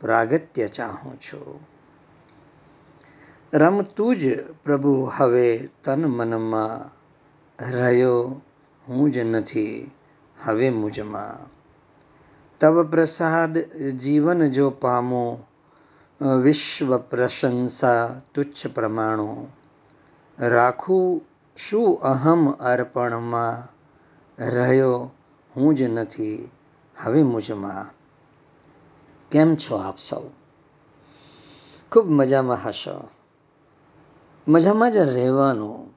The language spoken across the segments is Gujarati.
પ્રાગત્ય ચાહું છું. રમતું જ પ્રભુ, હવે તન મનમાં રહ્યો હું જ નથી, હવે મુજમાં. તવ પ્રસાદ જીવન જો પામો, વિશ્વ પ્રશંસા તુચ્છ પ્રમાણો. રાખું શું અહમ અર્પણમાં રહ્યો હું જ નથી, હવે મુજમાં. કેમ છો આપ સૌ? ખૂબ મજામાં હશો. મજામાં જ રહેવાનું.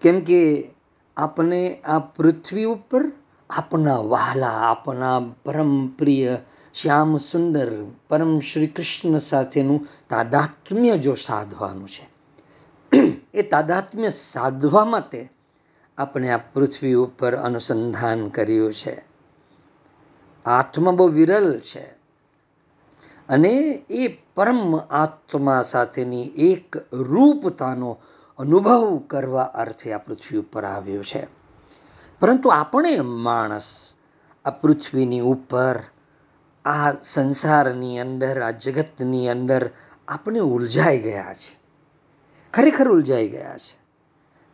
કેમ કે આપણે આ પૃથ્વી ઉપર આપના વહાલા, આપના પરમ પ્રિય, શ્યામ સુંદર, પરમ શ્રી કૃષ્ણ સાથેનું તાદાત્મ્ય જો સાધવાનું છે. એ તાદાત્મ્ય સાધવા માટે આપણે આ પૃથ્વી ઉપર અનુસંધાન કર્યું છે. આત્મા બહુ વિરલ છે. અને એ પરમ આત્મા સાથેની એક રૂપતાનો અનુભવ કરવા અર્થે આ પૃથ્વી ઉપર આવ્યો છે. પરંતુ આપણે માણસ આ પૃથ્વીની ઉપર, આ સંસારની અંદર, આ જગતની અંદર આપણે ઉલઝાઈ ગયા છે. ખરેખર ઉલઝાઈ ગયા છે.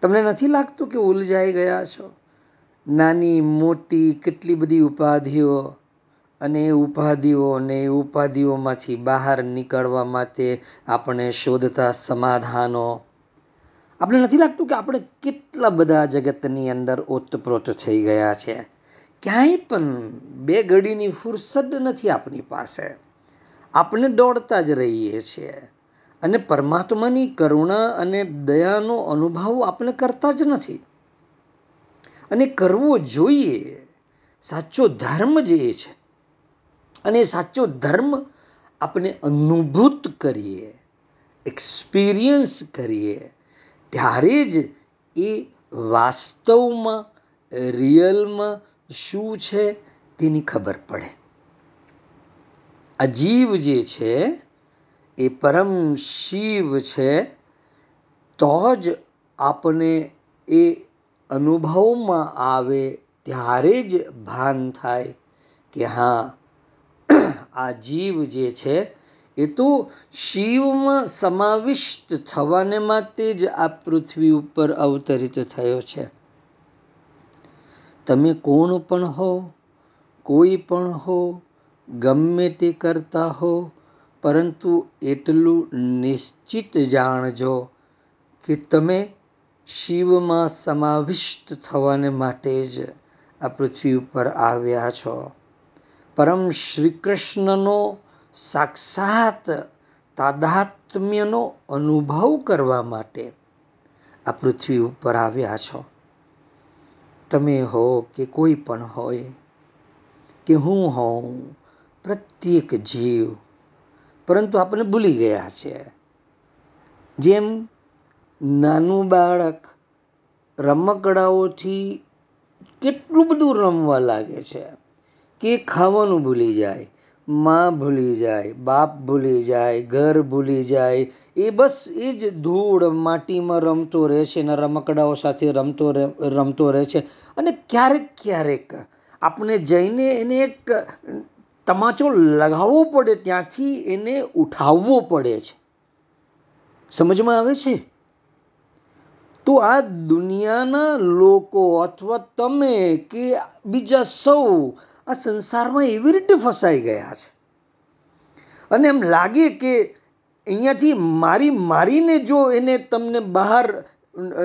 તમને નથી લાગતું કે ઉલઝાઈ ગયા છો? નાની, મોટી, કેટલી બધી ઉપાધિઓ અને એ ઉપાધિઓ એ ઉપાધિઓમાંથી બહાર નીકળવા માટે આપણે શોધતા સમાધાનો. આપણે નથી લાગતું કે આપણે કેટલા બધા જગતની અંદર ઓતપ્રોત થઈ ગયા છે. ક્યાંય પણ બે ઘડીની ફુરસદ નથી આપણી પાસે. આપણે દોડતા જ રહીએ છીએ. અને પરમાત્માની કરુણા અને દયાનો અનુભવ આપણે કરતા જ નથી. અને કરવો જોઈએ. સાચો ધર્મ જ એ છે અને સાચો ધર્મ આપણે અનુભૂત કરીએ એક્સપિરિયન્સ કરીએ, ત્યારે જ એ વાસ્તવમાં રિયલમાં શું છે તેની ખબર પડે. આ જીવ જે છે, એ પરમ શિવ છે, તો જ આપણે એ અનુભવમાં આવે, ત્યારે જ ભાન થાય કે હા આ જીવ જે છે, એ તો શિવમાં સમાવિષ્ટ થવાને માટે જ આ પૃથ્વી ઉપર અવતરિત થયો છે. તમે કોણ પણ હો, કોઈ પણ હો, ગમે તે કરતા હો, પરંતુ એટલું નિશ્ચિત જાણજો કે તમે શિવમાં સમાવિષ્ટ થવાને માટે જ આ પૃથ્વી ઉપર આવ્યા છો. પરમ શ્રી કૃષ્ણનો સાક્ષાત તાદાત્મ્યનો અનુભવ કરવા માટે આ પૃથ્વી ઉપર આવ્યા છો. તમે હો કે કોઈ પણ હોય, કે હું હોઉં, પ્રત્યેક જીવ, પરંતુ આપણે ભૂલી ગયા છે. જેમ નાનું બાળક રમકડાઓથી કેટલું બધું રમવા લાગે છે. કે ખાવાનું ભૂલી જાય, માં ભૂલી જાય, બાપ ભૂલી જાય, ઘર ભૂલી જાય, એ બસ એ જ ધૂળ માટીમાં રમતો રહે છે એના રમકડાઓ સાથે રમતો રમતો રહે છે અને ક્યારેક ક્યારેક આપણે જઈને એને એક તમાચો લગાવવો પડે, ત્યાંથી એને ઉઠાવવો પડે છે. સમજમાં આવે છે? તો આ દુનિયાના લોકો અથવા તમે કે બીજા સૌ આ સંસારમાં એવી રીતે ફસાઈ ગયા છે. અને એમ લાગે કે અહીંયાથી મારી મારીને જો એને તમને બહાર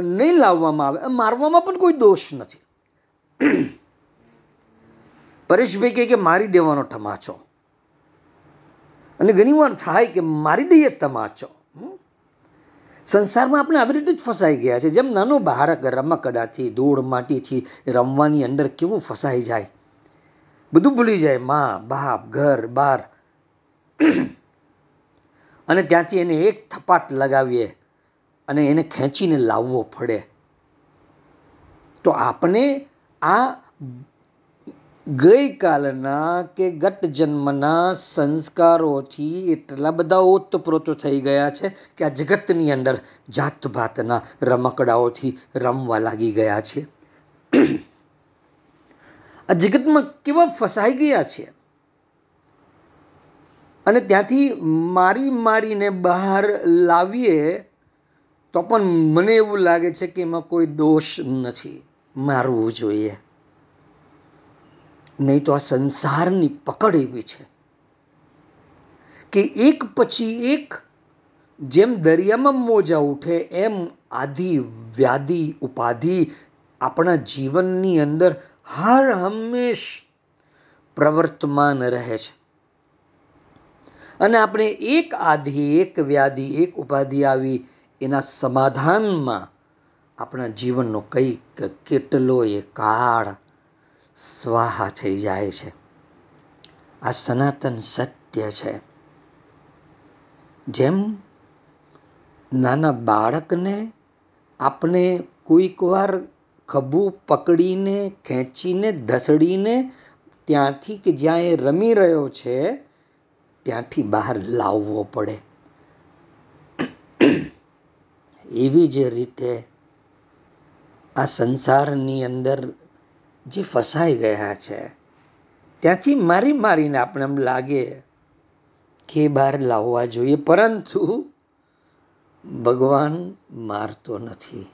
નહીં લાવવામાં આવે મારવામાં પણ કોઈ દોષ નથી. પરેશભાઈ કહે કે મારી દેવાનો તમાચો. અને ઘણીવાર થાય કે મારી દઈએ તમાચો. સંસારમાં આપણે આવી રીતે જ ફસાઈ ગયા છે. જેમ નાનો બાળક રમકડાથી ધૂળ, માટીથી રમવાની અંદર કેવું ફસાઈ જાય. બધું ભૂલી જાય. મા, બાપ, ઘર, બાર. અને ત્યાંથી એને એક થપાટ લગાવીએ અને એને ખેંચીને લાવવો પડે. તો આપણે આ ગઈકાલના કે ગત જન્મના સંસ્કારોથી એટલા બધા ઓતપ્રોત થઈ ગયા છે કે આ જગતની અંદર જાત ભાતના રમકડાઓથી રમવા લાગી ગયા છે. આ જગતમાં કેવા ફસાઈ ગયા છે? અને ત્યાંથી મારી મારીને બહાર લાવીએ તો પણ મને એવું લાગે છે કે એમાં કોઈ દોષ નથી. મારવું જોઈએ. નહીં તો આ સંસારની પકડ એવી છે કે એક પછી એક જેમ દરિયામાં મોજા ઉઠે, એમ આધિ વ્યાધિ ઉપાધિ આપણા જીવનની અંદર હર હંમેશ પ્રવર્તમાન રહે છે. અને આપણે એક આધિ, એક વ્યાધિ, એક ઉપાધિ આવી એના સમાધાનમાં આપણા જીવનનો કંઈક કેટલો એ કાળ સ્વાહા થઈ જાય છે. આ સનાતન સત્ય છે. જેમ નાના બાળકને આપણે કોઈક વાર ખભું પકડીને, ખેંચીને, ધસડીને ત્યાંથી કે જ્યાં એ રમી રહ્યો છે, ત્યાંથી બહાર લાવવો પડે. એવી જ રીતે આ સંસારની અંદર જે ફસાઈ ગયા છે, ત્યાંથી મારી મારીને આપણે એમ લાગે કે બહાર લાવવા જોઈએ, પરંતુ ભગવાન મારતો નથી.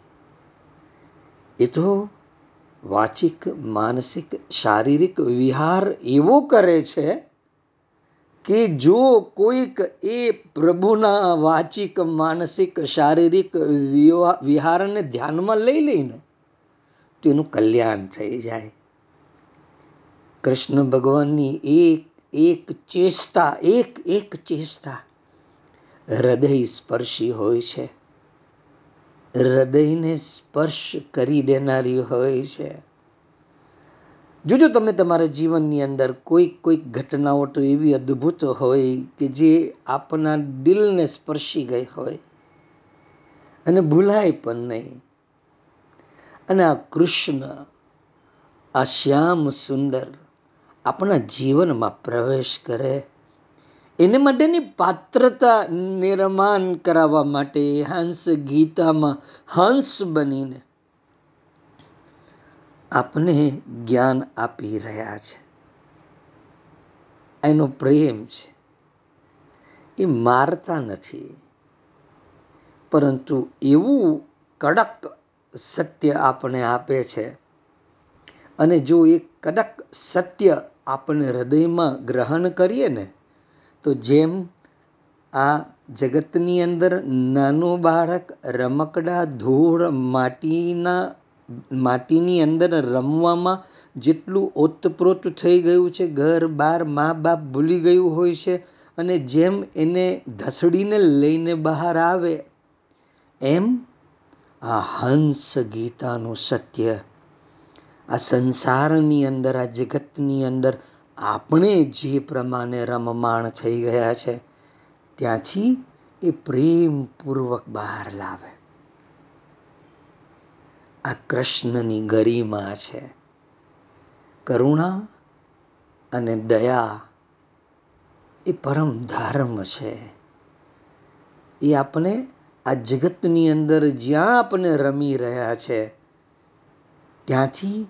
એ તો વાચિક, માનસિક, શારીરિક વિહાર એવો કરે છે કે જો કોઈક એ પ્રભુના વાચિક, માનસિક, શારીરિક વિહારને ધ્યાનમાં લઈ લઈને તો એનું કલ્યાણ થઈ જાય. કૃષ્ણ ભગવાનની એક એક ચેષ્ટા, એક એક ચેષ્ટા હૃદય સ્પર્શી હોય છે. હૃદયને સ્પર્શ કરી દેનારી હોય છે. જોજો તમે તમારા જીવનની અંદર કોઈક કોઈક ઘટનાઓ તો એવી અદ્ભુત હોય કે જે આપના દિલને સ્પર્શી ગઈ હોય અને ભૂલાય પણ નહીં. અને આ કૃષ્ણ, આ શ્યામ સુંદર આપણા જીવનમાં પ્રવેશ કરે એને માટેની પાત્રતા નિર્માણ કરાવવા માટે હંસ ગીતામાં હંસ બનીને આપને જ્ઞાન આપી રહ્યા છે. એનો પ્રેમ છે. એ મારતા નથી. પરંતુ એવું કડક સત્ય આપણે આપે છે. અને જો એ કડક સત્ય આપણે હૃદયમાં ગ્રહણ કરીએ ને તો જેમ આ જગતની અંદર નાનું બાળક રમકડા, ધૂળ માટીના, માટીની અંદર રમવામાં જેટલું ઓતપ્રોત થઈ ગયું છે, ઘર બાર મા બાપ ભૂલી ગયું હોય છે અને જેમ એને ઢસડીને લઈને બહાર આવે, એમ આ હંસ ગીતાનું સત્ય. આ સંસારની અંદર, આ જગતની અંદર આપણે જે પ્રમાણે રમમાણ થઈ ગયા છે, ત્યાંથી એ પ્રેમપૂર્વક બહાર લાવે. આ કૃષ્ણની ગરિમા છે. કરુણા અને દયા એ પરમ ધર્મ છે. એ આપણે આ જગતની અંદર જ્યાં આપણે રમી રહ્યા છે, ત્યાંથી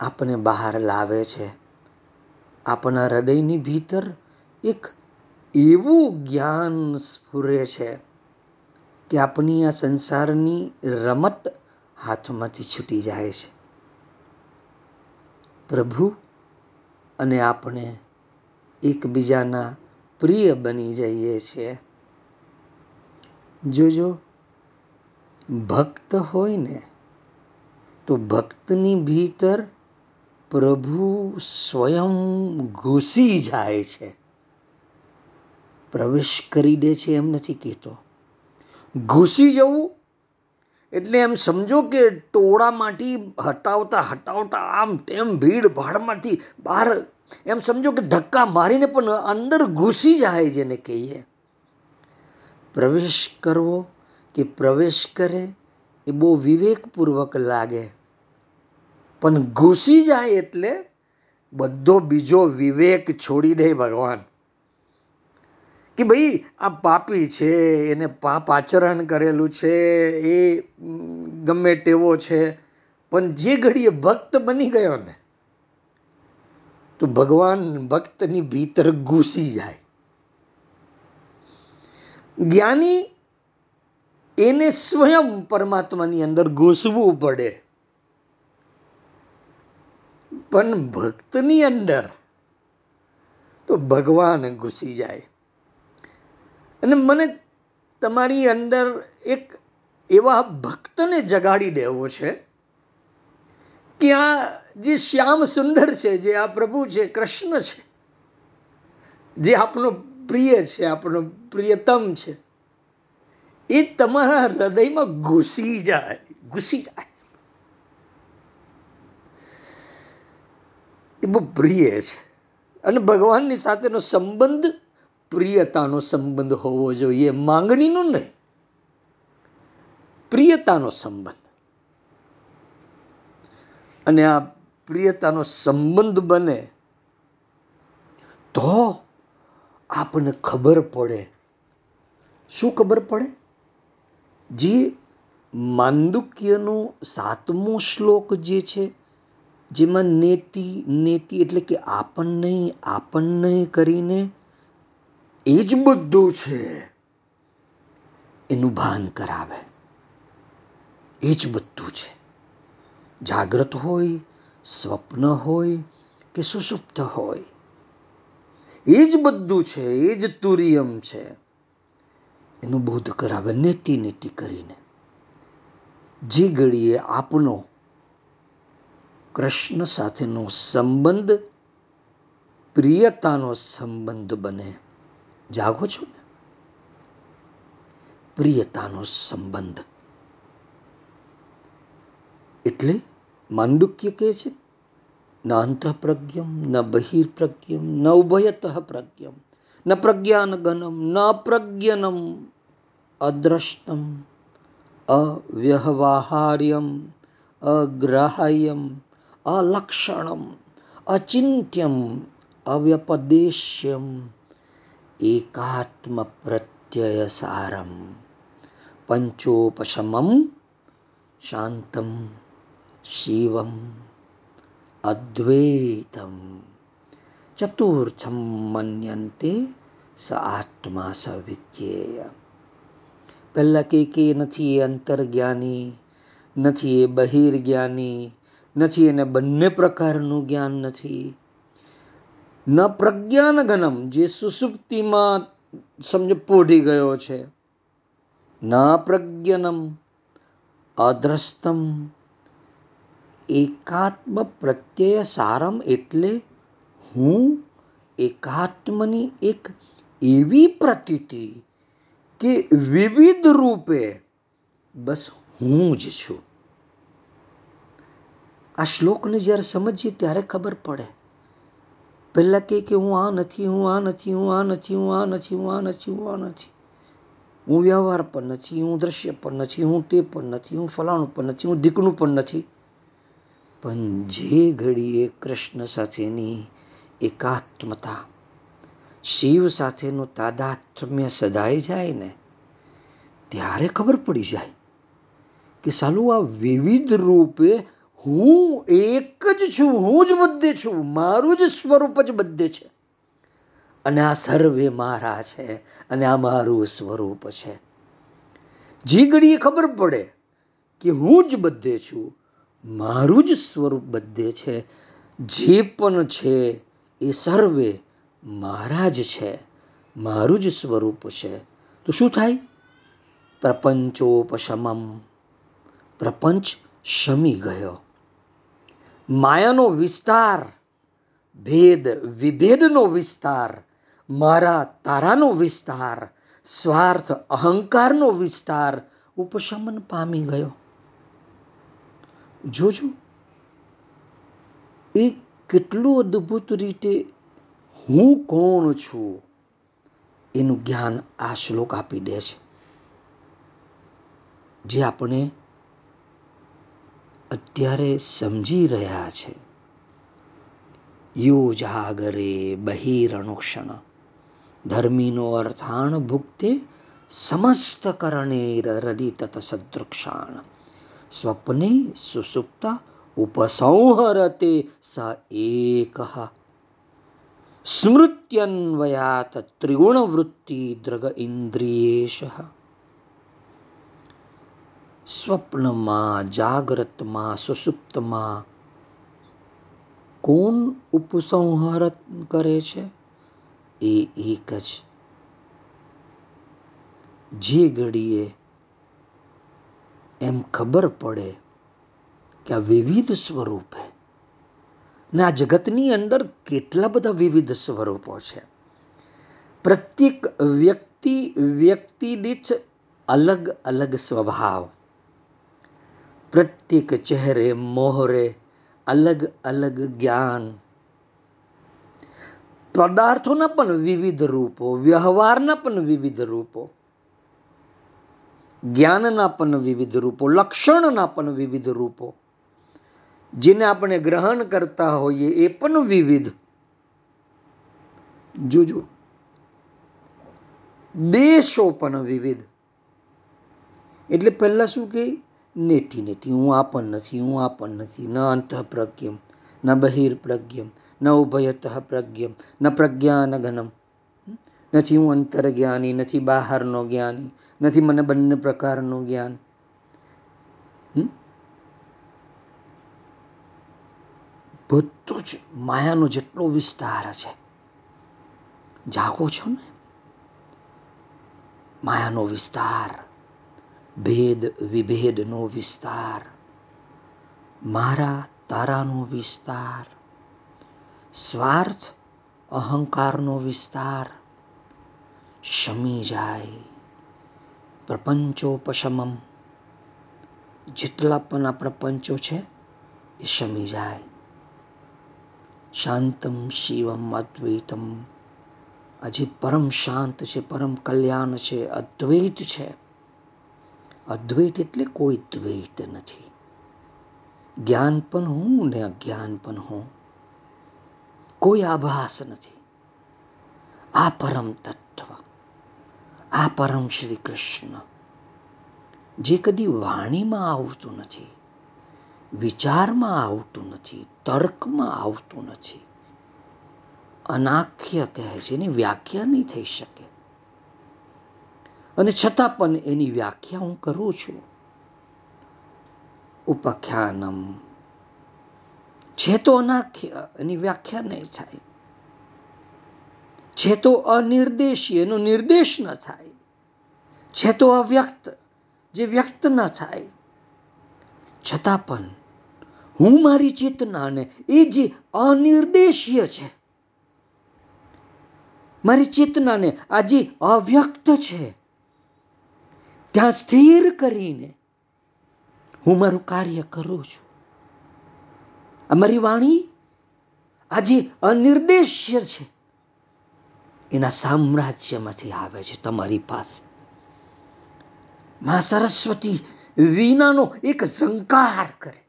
આપણે બહાર લાવે છે. આપણા હૃદયની ભીતર એક એવું જ્ઞાન સ્ફુરે છે કે આપણી આ સંસારની રમત હાથમાંથી છૂટી જાય છે. પ્રભુ, અને આપણે એકબીજાના પ્રિય બની જઈએ છીએ. જોજો, ભક્ત હોય ને, તો ભક્તની ભીતર પ્રભુ સ્વયં ઘૂસી જાય છે. પ્રવેશ કરી દે છે એમ નથી કહેતો. ઘૂસી જવું એટલે એમ સમજો કે ટોળામાંથી હટાવતા હટાવતા આમ તેમ ભીડ ભાડમાંથી બહાર, એમ સમજો કે ધક્કા મારીને પણ અંદર ઘૂસી જાય જેને કહીએ. પ્રવેશ કરવો કે પ્રવેશ કરે એ બહુ વિવેકપૂર્વક લાગે. પણ ઘૂસી જાય એટલે બધો બીજો વિવેક છોડી દે ભગવાન. કે ભાઈ, આ પાપી છે, એને પાપ આચરણ કરેલું છે, એ ગમે તેવો છે, પણ જે ઘડીએ ભક્ત બની ગયો ને, તો ભગવાન ભક્તની ભીતર ઘૂસી જાય. જ્ઞાની એને સ્વયં પરમાત્માની અંદર ઘૂસવું પડે. પણ ભક્તની અંદર તો ભગવાન ઘૂસી જાય. અને મને તમારી અંદર એક એવા ભક્તને જગાડી દેવો છે કે આ જે શ્યામ સુંદર છે, જે આ પ્રભુ છે, કૃષ્ણ છે, જે આપણો પ્રિય છે આપણો પ્રિયતમ છે, એ તમારા હૃદયમાં ઘૂસી જાય ઘૂસી જાય. એ બહુ પ્રિય છે. અને ભગવાનની સાથેનો સંબંધ પ્રિયતાનો સંબંધ હોવો જોઈએ માંગણીનો નહીં. પ્રિયતાનો સંબંધ. અને આ પ્રિયતાનો સંબંધ બને તો આપણને ખબર પડે. શું ખબર પડે? જે, માંદુક્યનો સાતમો શ્લોક જે છે જેમાં નેતિ નેતિ એટલે કે આપણને આપણને કરીને એ જ બધું છે એનું ભાન કરાવે. એ જ બધું છે. જાગ્રત હોય, સ્વપ્ન હોય કે સુષુપ્ત હોય. એ જ બધું છે એ જ તુરિયમ છે. એનું બોધ કરાવે નેતિ નીતિ કરીને. જે ઘડીએ આપનો કૃષ્ણ સાથેનો સંબંધ પ્રિયતાનો સંબંધ બને. જાગો છો ને? પ્રિયતાનો સંબંધ. એટલે માંડુક્ય કહે છે, ન અંતઃપ્રજ્ઞમ, ન બહિર્પ્રજ્ઞમ ન ઉભયત પ્રજ્ઞમ ન પ્રજ્ઞાનગનમ, ન પ્રજ્ઞનમ અદ્રષ્ટમ, અવ્યવહાર્યમ, અગ્રાહ્યમ અલક્ષણમ અચિંત્યમ અવ્યપદેશ્યમ એકાત્મ પ્રત્યય સારમ પંચોપશમમ શાંતમ શિવમ અદ્વૈતમ ચતુર્થમ મન્યંતે સ આત્મા સ વિજ્ઞેય પહેલાં કે કે નથી એ અંતર્જ્ઞાની નથી એ બહિર્જ્ઞાની નથી એને બંને પ્રકારનું જ્ઞાન નથી. ન પ્રજ્ઞાન ઘનમ જે સુસુપ્તિમાં સમજ પોઢી ગયો છે. ના પ્રજ્ઞનમ અદ્રસ્તમ એકાત્મ પ્રત્યય સારમ એટલે હું એકાત્મની એક એવી પ્રતીતિ કે વિવિધ રૂપે બસ હું જ છું. આ શ્લોકને જ્યારે સમજીએ ત્યારે ખબર પડે. પહેલાં કહે કે હું આ નથી, હું આ નથી, હું આ નથી, હું આ નથી, હું આ નથી, હું આ નથી. હું વ્યવહાર પણ નથી, હું દ્રશ્ય પણ નથી, હું તે પણ નથી, હું ફલાણું પણ નથી, હું દીકણું પણ નથી. પણ જે ઘડીએ કૃષ્ણ સાથેની એકાત્મતા, શિવ સાથેનું તાદાત્મ્ય સદાઈ જાય ને, ત્યારે ખબર પડી જાય કે સાલું આ વિવિધ રૂપે હું એક જ છું, હું જ બધે છું, મારું જ સ્વરૂપ જ બધે છે. અને આ સર્વે મારા છે, અને આ મારું સ્વરૂપ છે. જે ઘડીએ ખબર પડે કે હું જ બધે છું, મારું જ સ્વરૂપ બધે છે. જે પણ છે એ સર્વે મારા જ છે, મારું જ સ્વરૂપ છે. તો શું થાય? પ્રપંચોપશમમ. પ્રપંચ શમી ગયો. માયાનો વિસ્તાર, ભેદ વિભેદનો વિસ્તાર, મારા તારાનો વિસ્તાર, સ્વાર્થ અહંકારનો વિસ્તાર ઉપશમન પામી ગયો. જોજો, એ કેટલું અદ્ભુત રીતે હું કોણ છું એનું જ્ઞાન આ શ્લોક આપી દે છે. જે આપણે અત્યારે સમજી રહ્યા છે. યોજાગરે બહિરણુક્ષણ ધર્મીનો અર્થાણ ભુક્તે સમસ્ત કરણેર રદિતત સદૃક્ષાણ સ્વપ્ને સુસુપ્તા ઉપસંહરતે સ એક. સ્મૃત્યન્વયાત ત્રિગુણવૃત્તિ દ્રગ ઇન્દ્રિયેશ. સ્વપ્નમાં, જાગ્રતમાં, સુસુપ્તમાં કોણ ઉપસંહાર કરે છે? એ એક જ. જે ઘડીએ એમ ખબર પડે કે આ વિવિધ સ્વરૂપે ને આ જગતની અંદર કેટલા બધા વિવિધ સ્વરૂપો છે. પ્રત્યેક વ્યક્તિ વ્યક્તિ દીઠ અલગ અલગ સ્વભાવ. પ્રત્યેક ચહેરે, મોહરે અલગ અલગ જ્ઞાન. પદાર્થોના પણ વિવિધ રૂપો, વ્યવહારના પણ વિવિધ રૂપો. જ્ઞાનના પણ વિવિધ રૂપો, લક્ષણના પણ વિવિધ રૂપો. જેને આપણે ગ્રહણ કરતા હોઈએ એ પણ વિવિધ. જોજો, દેશો પણ વિવિધ. એટલે પહેલાં શું કે નેટી નેતી હું આ પણ નથી, હું આ પણ નથી. ન અંત પ્રજ્ઞમ ન બહિર પ્રજ્ઞમ ન ઉભયત પ્રજ્ઞમ ન પ્રજ્ઞાન ઘનમ નથી હું અંતર જ્ઞાની નથી બહારનો જ્ઞાની, નથી મને બંને પ્રકારનું જ્ઞાન. બધું જ માયાનો જેટલો વિસ્તાર છે. જાગો છો ને? માયાનો વિસ્તાર. ભેદ વિભેદનો વિસ્તાર. મારા તારાનો વિસ્તાર. સ્વાર્થ અહંકારનો વિસ્તાર. શમી જાય પ્રપંચોપશમમ. જેટલા પણ આ પ્રપંચો છે, એ શમી જાય. શાંતમ શિવમ અદ્વૈતમ. આજે પરમ શાંત છે, પરમ કલ્યાણ છે, અદ્વૈત છે. અદ્વૈત એટલે કોઈ દ્વૈત નથી. જ્ઞાન પણ હું ને અજ્ઞાન પણ હું. કોઈ આભાસ નથી. આ પરમ તત્વ, આ પરમ શ્રી કૃષ્ણ. જે કદી વાણીમાં આવતું નથી, વિચારમાં આવતું નથી, તર્કમાં આવતું નથી. અનાખ્ય કહે છે એની વ્યાખ્યા નહીં થઈ શકે. અને છતાં પણ એની વ્યાખ્યા હું કરું છું. ઉપાખ્યાનમ. છે તો અનાખ્ય, એની વ્યાખ્યા નહીં થાય. છે તો અનિર્દેશી, એનો નિર્દેશ ન થાય. છે તો અવ્યક્ત, જે વ્યક્ત ન થાય. છતાં પણ હું મારી ચેતનાને એ જે અનિર્દેશીય છે, મારી ચેતનાને આ જે અવ્યક્ત છે ત્યાં સ્થિર કરીને હું મારું કાર્ય કરું છું. અમારી વાણી આજે અનિર્દેશ્ય છે. એના સામ્રાજ્યમાંથી આવે છે તમારી પાસે. મા સરસ્વતી વિનાનો એક ઝંકાર કરે.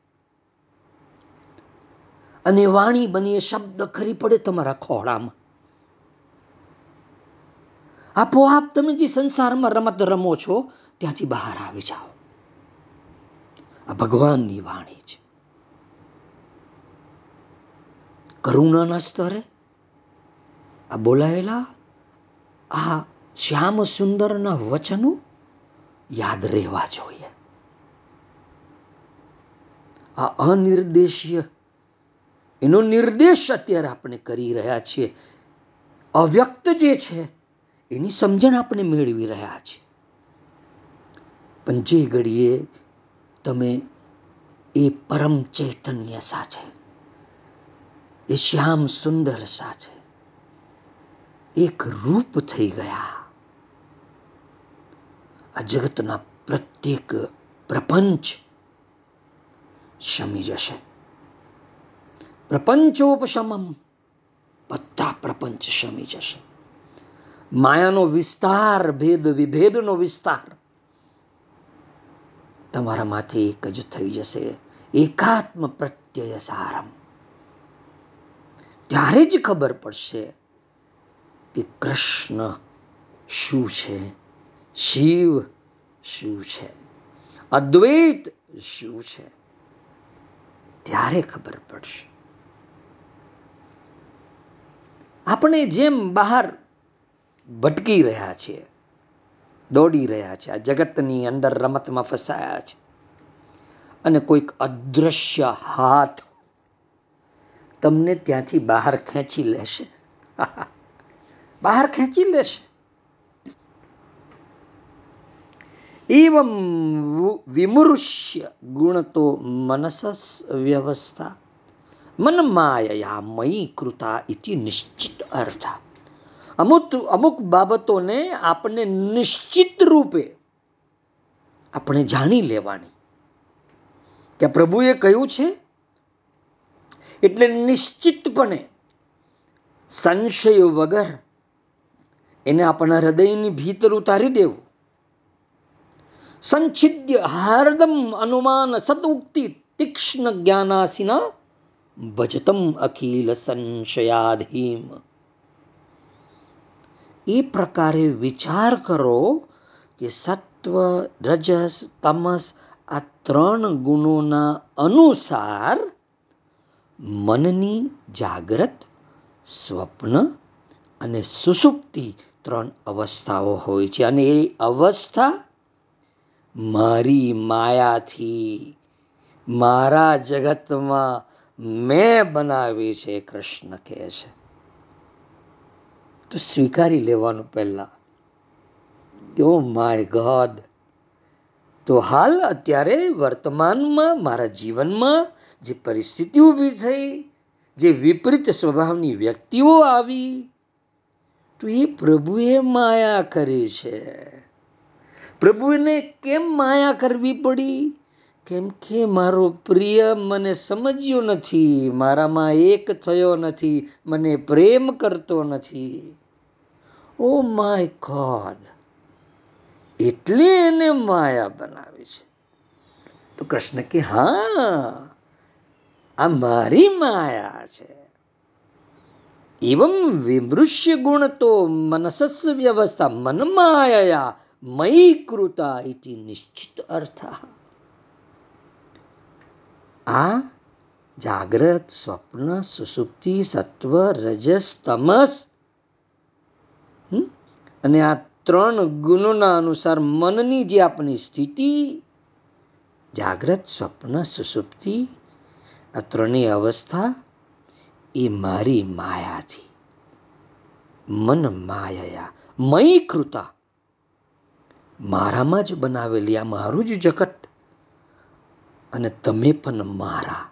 અને વાણી બની એ શબ્દ ખરી પડે તમારા ખોળામાં. આપોઆપ તમે જે સંસારમાં રમત રમો છો ત્યાંથી બહાર આવી જાઓ. આ ભગવાનની વાણી છે. કરુણાના સ્તરે આ બોલાયેલા આ શ્યામ સુંદરના વચનો યાદ રહેવા જોઈએ. આ અનિર્દેશીય, એનો નિર્દેશ અત્યારે આપણે કરી રહ્યા છીએ. અવ્યક્ત જે છે, એની સમજણ આપણે મેળવી રહ્યા છીએ. પણ જે ઘડીએ તમે એ પરમ ચૈતન્ય સાથે એ શ્યામ સુંદર સાથે એક રૂપ થઈ ગયા. આ જગતના પ્રત્યેક પ્રપંચ શમી જશે. પ્રપંચોપશમમ, બધા પ્રપંચ શમી જશે. માયાનો વિસ્તાર, ભેદ વિભેદનો વિસ્તાર તમારામાંથી એક જ થઈ જશે. એકાત્મ પ્રત્યય સારમ. ત્યારે જ ખબર પડશે કે કૃષ્ણ શું છે, શિવ શું છે, અદ્વૈત શું છે. ત્યારે ખબર પડશે. આપણે જેમ બહાર ભટકી રહ્યા છીએ દોડી રહ્યા છે. આ જગતની અંદર રમતમાં ફસાયા છે. અને કોઈક અદૃશ્ય હાથ તમને ત્યાંથી બહાર ખેંચી લેશે. બહાર ખેંચી લેશે. એવમ વિમૃશ્ય ગુણ તો મનસસ વ્યવસ્થા. મન માયા મયી કૃતા ઇતિ નિશ્ચિત અર્થ. અમુક અમુક બાબતોને આપણે નિશ્ચિત રૂપે આપણે જાણી લેવાની. કે પ્રભુએ કહ્યું છે, એટલે નિશ્ચિતપણે સંશય વગર એને આપણા હૃદયની ભીતર ઉતારી દેવું. સંછિદ્ય હાર્દમ અનુમાન સતુક્તિ તીક્ષ્ણ જ્ઞાનાસીના ભજતમ અખિલ સંશયાધીમ. એ પ્રકારે વિચાર કરો કે સત્વ રજસ તમસ આ ત્રણ ગુણોના અનુસાર મનની જાગ્રત સ્વપ્ન અને સુસુપ્તિ ત્રણ અવસ્થાઓ હોય છે અને એ અવસ્થા મારી માયાથી મારા જગતમાં મેં બનાવી છે કૃષ્ણ કહે છે તો સ્વીકારી લેવાનું પહેલાં. કે, ઓ માય ગોડ, તો હાલ અત્યારે વર્તમાનમાં મારા જીવનમાં જે પરિસ્થિતિ ઊભી થઈ, જે વિપરીત સ્વભાવની વ્યક્તિઓ આવી, તો એ પ્રભુએ માયા કરી છે. પ્રભુને કેમ માયા કરવી પડી? કેમ કે મારો પ્રિય મને સમજ્યો નથી, મારામાં એક થયો નથી, મને પ્રેમ કરતો નથી. ઓ માય ગોડ, એટલે એને માયા બનાવી છે. તો કૃષ્ણ કે, હા, આ મારી માયા છે. એવમ વિમૃષ્ય ગુણ તો મનસસ વ્યવસ્થા મન માયા મયી કૃતા ઇતિ નિશ્ચિત અર્થ આ જાગ્રત સ્વપ્ન, સુસુપ્તિ, સત્વ, રજસ, તમસ અને આ ત્રણ ગુણોના અનુસાર મનની જે આપણી સ્થિતિ, જાગ્રત સ્વપ્ન, સુસુપ્તિ, આ ત્રણેય અવસ્થા, એ મારી માયાથી. મન માયા મયી કૃતા મારામાં જ બનાવેલી આ મારું જ જગત. અને તમે પણ મારા.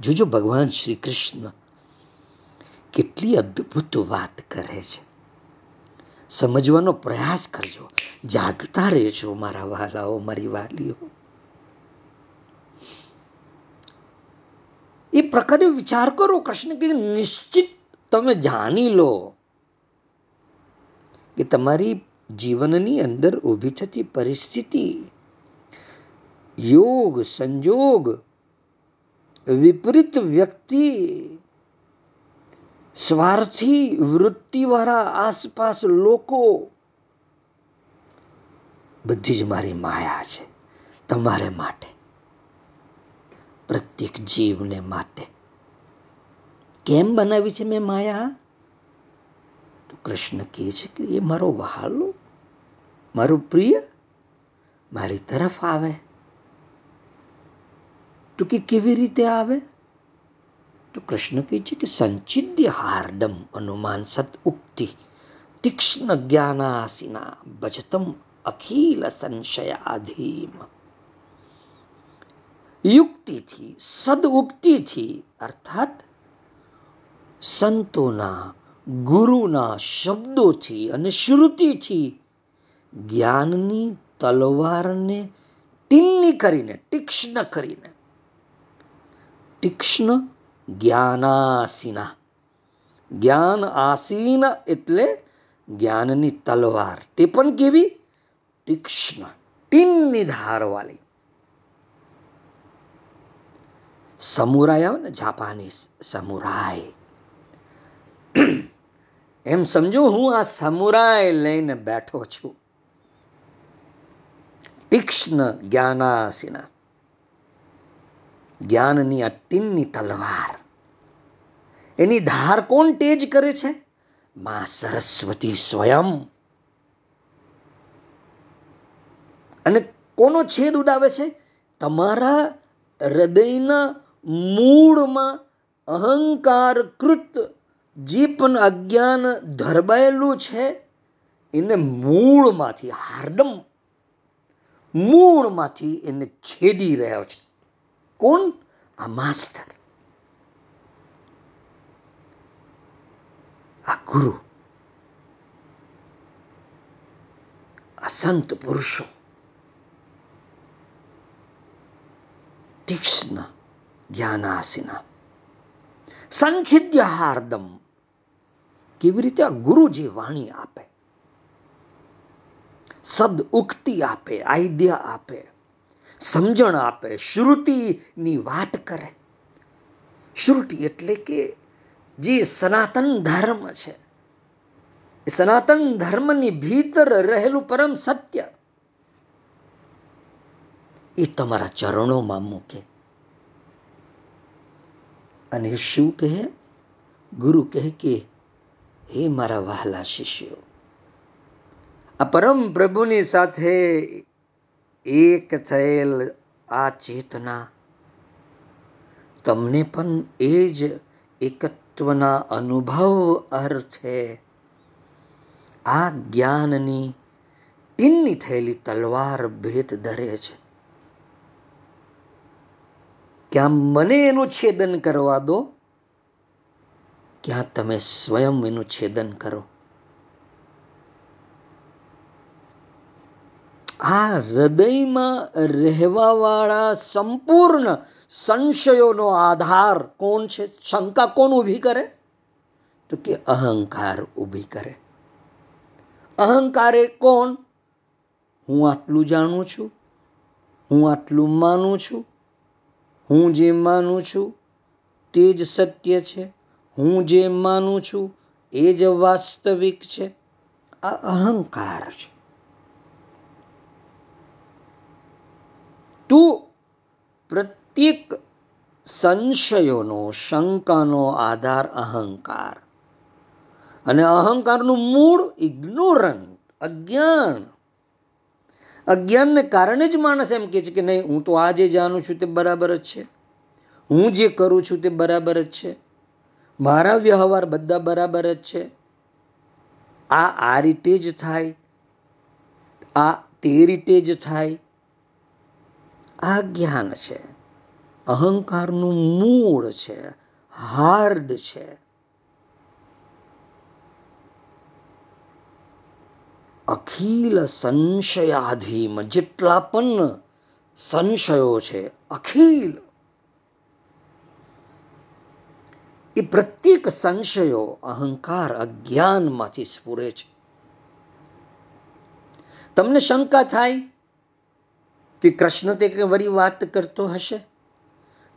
જોજો ભગવાન શ્રી કૃષ્ણ કેટલી અદ્ભુત વાત કરે છે. સમજવાનો પ્રયાસ કરજો. જાગતા રહેજો મારા વાલાઓ, મારી વાલીઓ. એ પ્રકારે વિચાર કરો. કૃષ્ણ કે નિશ્ચિત તમે જાણી લો કે તમારી જીવનની અંદર ઊભી થતી પરિસ્થિતિ યોગ, સંજોગ, વિપરીત વ્યક્તિ, સ્વાર્થી, વૃત્તિવાળા આસપાસ લોકો, બધી જ મારી માયા છે તમારે માટે. પ્રત્યેક જીવને માટે. કેમ બનાવી છે મેં માયા? તો કૃષ્ણ કહે છે કે, એ મારો વહાલો, મારો પ્રિય, મારી તરફ આવે. તો કે કેવી રીતે આવે? તો કૃષ્ણ કહે છે કે સંચિદ્ય હાર્દમ અનુમાન સત ઉક્તિ તીક્ષ્ણ જ્ઞાનાસીના ભજતમ અખિલ સંશયાધીમ. યુક્તિથી સદઉક્તિથી અર્થાત સંતોના, ગુરુના શબ્દોથી અને શ્રુતિથી જ્ઞાનની તલવારને ટીન્ની કરીને, તીક્ષ્ણ કરીને તીક્ષ્ણ જ્ઞાનાસીના. જ્ઞાન આસીન એટલે જ્ઞાનની તલવાર. તે પણ કેવી? તીક્ષ્ણ. ટીનની ધારવાળી સમુરાય આવે ને જાપાનીઝ સમુરાય એમ સમજો, હું આ સમુરાય લઈને બેઠો છું. તીક્ષ્ણ જ્ઞાનાસીના. જ્ઞાનની આ ટીનની તલવાર. એની ધાર કોણ તેજ કરે છે? માં સરસ્વતી સ્વયં. અને કોનો છેદ ઉડાવે છે? તમારા હૃદયના મૂળમાં અહંકારકૃત જે પણ અજ્ઞાન ધરબાયેલું છે. એને મૂળમાંથી, હાર્દમ મૂળમાંથી એને છેદી રહ્યો છે. કોણ આ માસ્ટર આ ગુરુ આ પુરુષો તીક્ષ્ણ જ્ઞાનાસીના સંછિદ્ય હાર્દમ કેવી રીતે આ ગુરુજી વાણી આપે? સદ ઉક્તિ આપે, આઈડિયા આપે. સમજણ આપે, શ્રુતિની વાત કરે. શ્રુતિ એટલે કે જે સનાતન ધર્મ છે. એ સનાતન ધર્મની ભીતર રહેલું પરમ સત્ય. એ તમારા ચરણોમાં મૂકે. અને શું કહે? ગુરુ કહે કે, હે મારા વહાલા શિષ્યો, આ પરમ પ્રભુની સાથે એક થયેલ આ ચેતના. તમને પણ એ જ એકત્વના અનુભવ અર્થે આ જ્ઞાનની ટીનની થયેલી તલવાર ભેદ ધરે છે. ક્યાં મને એનું છેદન કરવા દો, ક્યાં તમે સ્વયં એનું છેદન કરો. આ હૃદયમાં રહેવાવાળા સંપૂર્ણ સંશયોનો આધાર કોણ છે? શંકા કોણ ઊભી કરે? તો કે અહંકાર ઊભી કરે. અહંકારે કોણ? હું આટલું જાણું છું. હું આટલું માનું છું. હું જે માનું છું તે જ સત્ય છે. હું જે માનું છું એ જ વાસ્તવિક છે. આ અહંકાર છે. તું પ્રત્યેક સંશયોનો, શંકાનો આધાર અહંકાર. અને અહંકારનું મૂળ ઇગ્નોરન્ટ અજ્ઞાન. અજ્ઞાનને કારણે જ માણસ એમ કહે છે કે નહીં, હું તો આ જે જાણું છું તે બરાબર જ છે. હું જે કરું છું તે બરાબર જ છે. મારા વ્યવહાર બધા બરાબર જ છે. આ આ રીતે જ થાય. આ તે રીતે જ થાય. આ જ્ઞાન છે. અહંકારનું મૂળ છે. હાર્દ છે. અખિલ સંશયાધીમ જેટલા પણ સંશયો છે, અખિલ. એ પ્રત્યેક સંશયો અહંકાર, અજ્ઞાનમાંથી સ્ફુરે છે. તમને શંકા થાય? કે કૃષ્ણ તે વરી વાત કરતો હશે?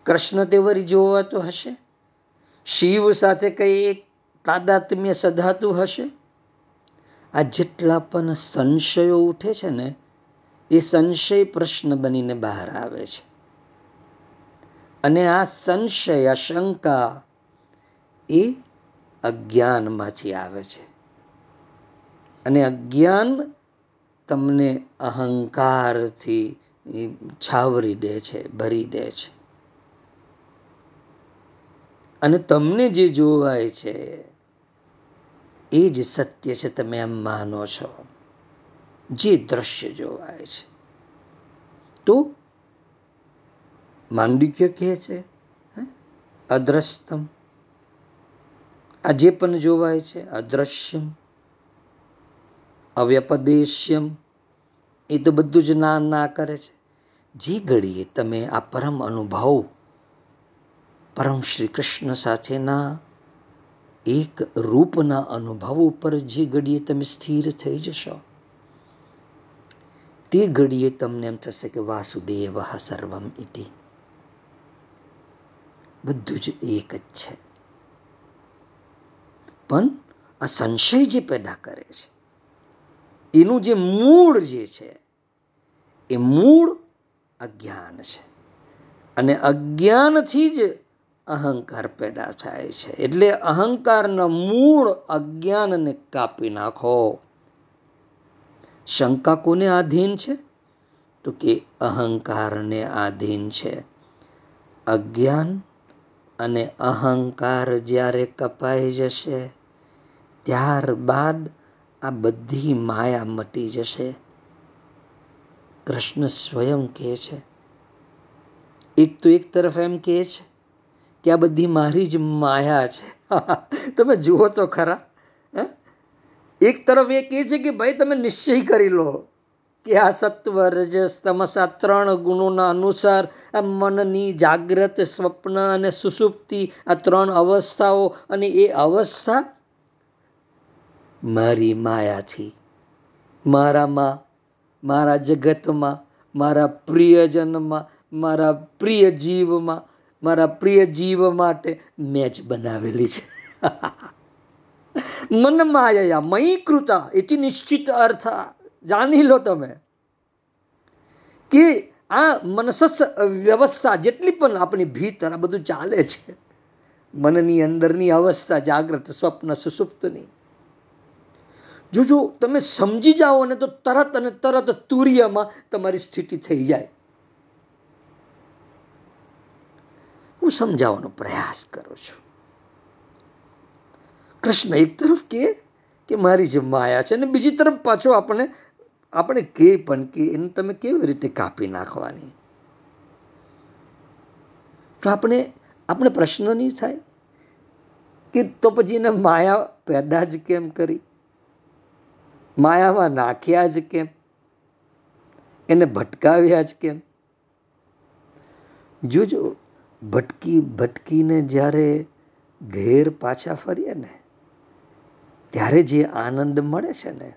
કૃષ્ણ તે વરી જોવાતો હશે? શિવ સાથે કંઈ એક તાદાત્મ્ય સધાતું હશે? આ જેટલા પણ સંશયો ઉઠે છે ને, એ સંશય પ્રશ્ન બનીને બહાર આવે છે. અને આ સંશય આશંકા શંકા એ અજ્ઞાનમાંથી આવે છે. અને અજ્ઞાન તમને અહંકારથી છાવરી દે છે, ભરી દે છે. અને તમને જે જોવાય છે, એ જ સત્ય છે તમે એમ માનો છો. જે દ્રશ્ય જોવાય છે. તો માંડિક્ય કહે છે અદ્રશ્યમ આ જે પણ જોવાય છે, અદ્રશ્યમ, અવ્યપદેશ્યમ એ તો બધું જ ના ના કરે છે. જે ઘડીએ તમે આ પરમ અનુભવ, પરમ શ્રી કૃષ્ણ સાથેના એક રૂપના અનુભવ ઉપર જે ઘડીએ તમે સ્થિર થઈ જશો. તે ઘડીએ તમને એમ થશે કે વાસુદેવ સર્વમ ઇતિ. બધું જ એક જ છે. પણ આ સંશય જે પેદા કરે છે એનું જે મૂળ જે છે, એ મૂળ અજ્ઞાન છે. અને અજ્ઞાનથી જ અહંકાર પેદા થાય છે. એટલે અહંકારના મૂળ અજ્ઞાનને કાપી નાખો. શંકા કોને આધીન છે? તો કે અહંકારને આધીન છે. અજ્ઞાન અને અહંકાર જ્યારે કપાઈ જશે, ત્યારબાદ આ બધી માયા મટી જશે. કૃષ્ણ સ્વયં કહે છે. એક તો એક તરફ એમ કહે છે કે આ બધી મારી જ માયા છે. તમે જુઓ તો ખરા એક તરફ એ કહે છે કે ભાઈ તમે નિશ્ચય કરી લો કે આ સત્વ, રજસ, તમસ આ ત્રણ ગુણોના અનુસાર આ મનની જાગ્રત, સ્વપ્ન અને સુસુપ્તિ આ ત્રણ અવસ્થાઓ અને એ અવસ્થા મારી માયાથી. મારામાં, મારા જગતમાં, મારા પ્રિયજનમાં, મારા પ્રિય જીવમાં, મારા પ્રિય જીવ માટે મેં જ બનાવેલી છે. મન માયા, મયી કૃતા, એથી નિશ્ચિત અર્થ જાણી લો તમે કે આ મનસસ વ્યવસ્થા જેટલી પણ આપણી ભીતર આ બધું ચાલે છે, મનની અંદરની અવસ્થા જાગ્રત, સ્વપ્ન સુસુપ્તની જો જો તમે સમજી જાઓ ને તો તરત અને તરત તુર્યમાં તમારી સ્થિતિ થઈ જાય. હું સમજાવવાનો પ્રયાસ કરું છું. કૃષ્ણ એક તરફ કે કે મારી જે માયા છે અને બીજી તરફ પાછો આપણે આપણે કે પણ કે એને તમે કેવી રીતે કાપી નાખવાની? તો આપણે આપણે પ્રશ્ન નહીં થાય કે તો પછી એને માયા પેદા જ કેમ કરી? માયામાં નાખ્યા જ કેમ? એને ભટકાવ્યા જ કેમ? જોજો, ભટકી ભટકીને જ્યારે ઘેર પાછા ફરીએ ને, ત્યારે જે આનંદ મળે છે ને,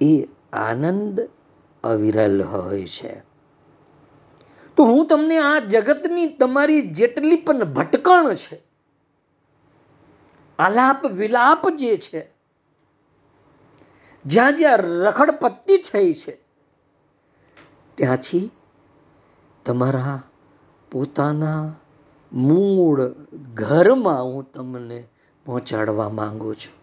એ આનંદ અવિરલ હોય છે. તો હું તમને આ જગતની તમારી જેટલી પણ ભટકણ છે, આલાપ વિલાપ જે છે જ્યાં જ્યાં રખડપટ્ટી થઈ છે, ત્યાંથી તમારા પોતાના મૂળ ઘરમાં હું તમને પહોંચાડવા માંગુ છું.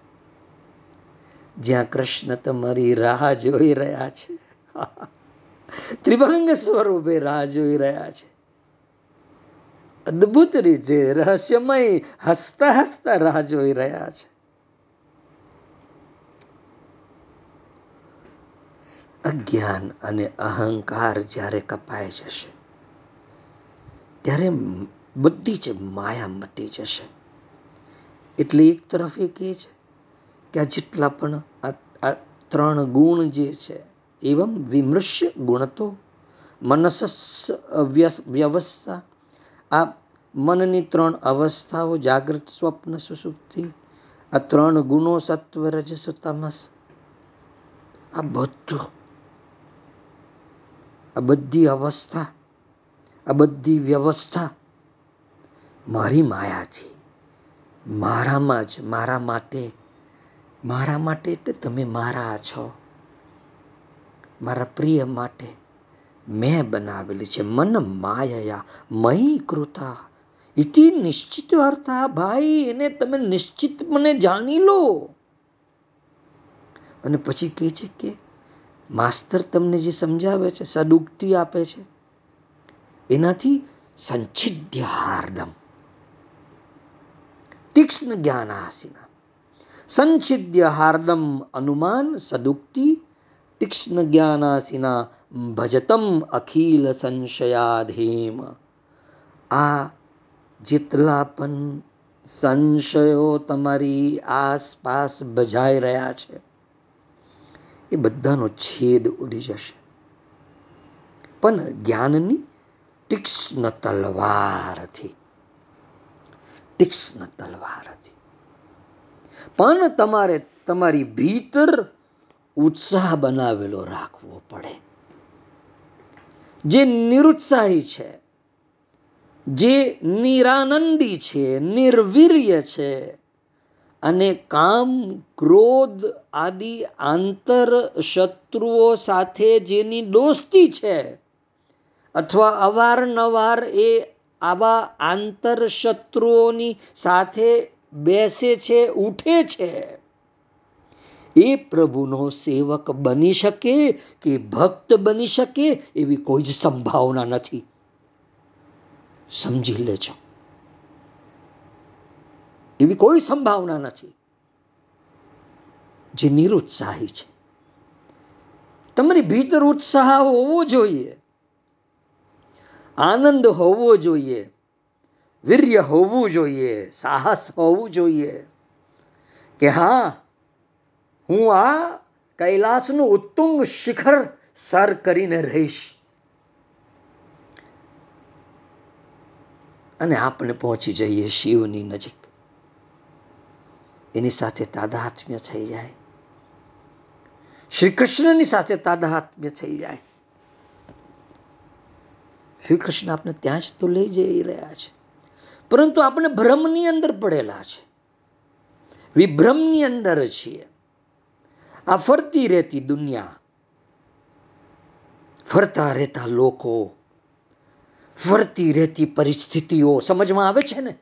જ્યાં કૃષ્ણ તમારી રાહ જોઈ રહ્યા છે. ત્રિભંગ સ્વરૂપે રાહ જોઈ રહ્યા છે. અદ્ભુત રીતે રહસ્યમય હસતા હસતા રાહ જોઈ રહ્યા છે. અજ્ઞાન અને અહંકાર જ્યારે કપાઈ જશે, ત્યારે બધી જ માયા મટી જશે. એટલે એક તરફ એ કહે છે કે આ જેટલા પણ આ ત્રણ ગુણ જે છે, એવમ વિમૃશ્ય ગુણતો મનસસ વ્યવસ્થા. આ મનની ત્રણ અવસ્થાઓ જાગૃત સ્વપ્ન સુસુપ્તિ, આ ત્રણ ગુણો સત્વ રજસ તમસ. આ બધું આ બધી અવસ્થા, આ બધી વ્યવસ્થા મારી માયાથી મારામાં જ, મારા માટે મારા માટે એટલે તમે મારા છો. મારા પ્રિય માટે મેં બનાવેલી છે. મન માયા મહી કૃતા. ઇતિ નિશ્ચિત વાર્તા ભાઈ, એને તમે નિશ્ચિત મને જાણી લો. અને પછી કહે છે કે માસ્તર તમને જે સમજાવે છે, સદુક્તિ આપે છે, એનાથી સંચિધ્ય હાર્દમ. તીક્ષ્ણ જ્ઞાન હાસિના સંચિદ્ય હાર્દમ અનુમાન, સદુક્તિ, તીક્ષ્ણ જ્ઞાનાસિના ભજતમ અખિલ સંશયાધીમ. આ જેટલા પણ સંશયો તમારી આસપાસ ભજાઈ રહ્યા છે એ બધાનો છેદ ઉડી જશે. પણ જ્ઞાનની તીક્ષ્ણ તલવારથી તીક્ષ્ણ તલવારથી પણ તમારે તમારી ભીતર ઉત્સાહ બનાવેલો રાખવો પડે. જે નિરુત્સાહી છે, જે નિરાનંદી છે, નિર્વીર્ય છે અને કામ, ક્રોધ આદિ આંતર શત્રુઓ સાથે જેની દોસ્તી છે, અથવા અવારનવાર એ આવા આંતર શત્રુઓની સાથે બેસે છે, ઉઠે છે. એ પ્રભુનો સેવક બની શકે કે ભક્ત બની શકે એવી કોઈ જ સંભાવના નથી. સમજી લેજો. એવી કોઈ સંભાવના નથી જે નિરુત્સાહી છે. તમારી ભીતર ઉત્સાહ હોવો જોઈએ, આનંદ હોવો જોઈએ, વીર્ય હોવું જોઈએ, સાહસ હોવું જોઈએ કે હા, હું આ કૈલાસનું ઉત્તુંગ શિખર સર કરીને રહીશ. અને આપણે પહોંચી જઈએ શિવની નજીક. એની સાથે તાદાત્મ્ય થઈ જાય. શ્રી કૃષ્ણની સાથે તાદાત્મ્ય થઈ જાય. શ્રી કૃષ્ણ આપણે ત્યાં જ તો લઈ જઈ રહ્યા છે. પરંતુ આપણે ભ્રમની અંદર પડેલા છે. વિભ્રમની અંદર છીએ. આ ફરતી રહેતી દુનિયા. ફરતા રહેતા લોકો. ફરતી રહેતી પરિસ્થિતિઓ. સમજમાં આવે છે ને?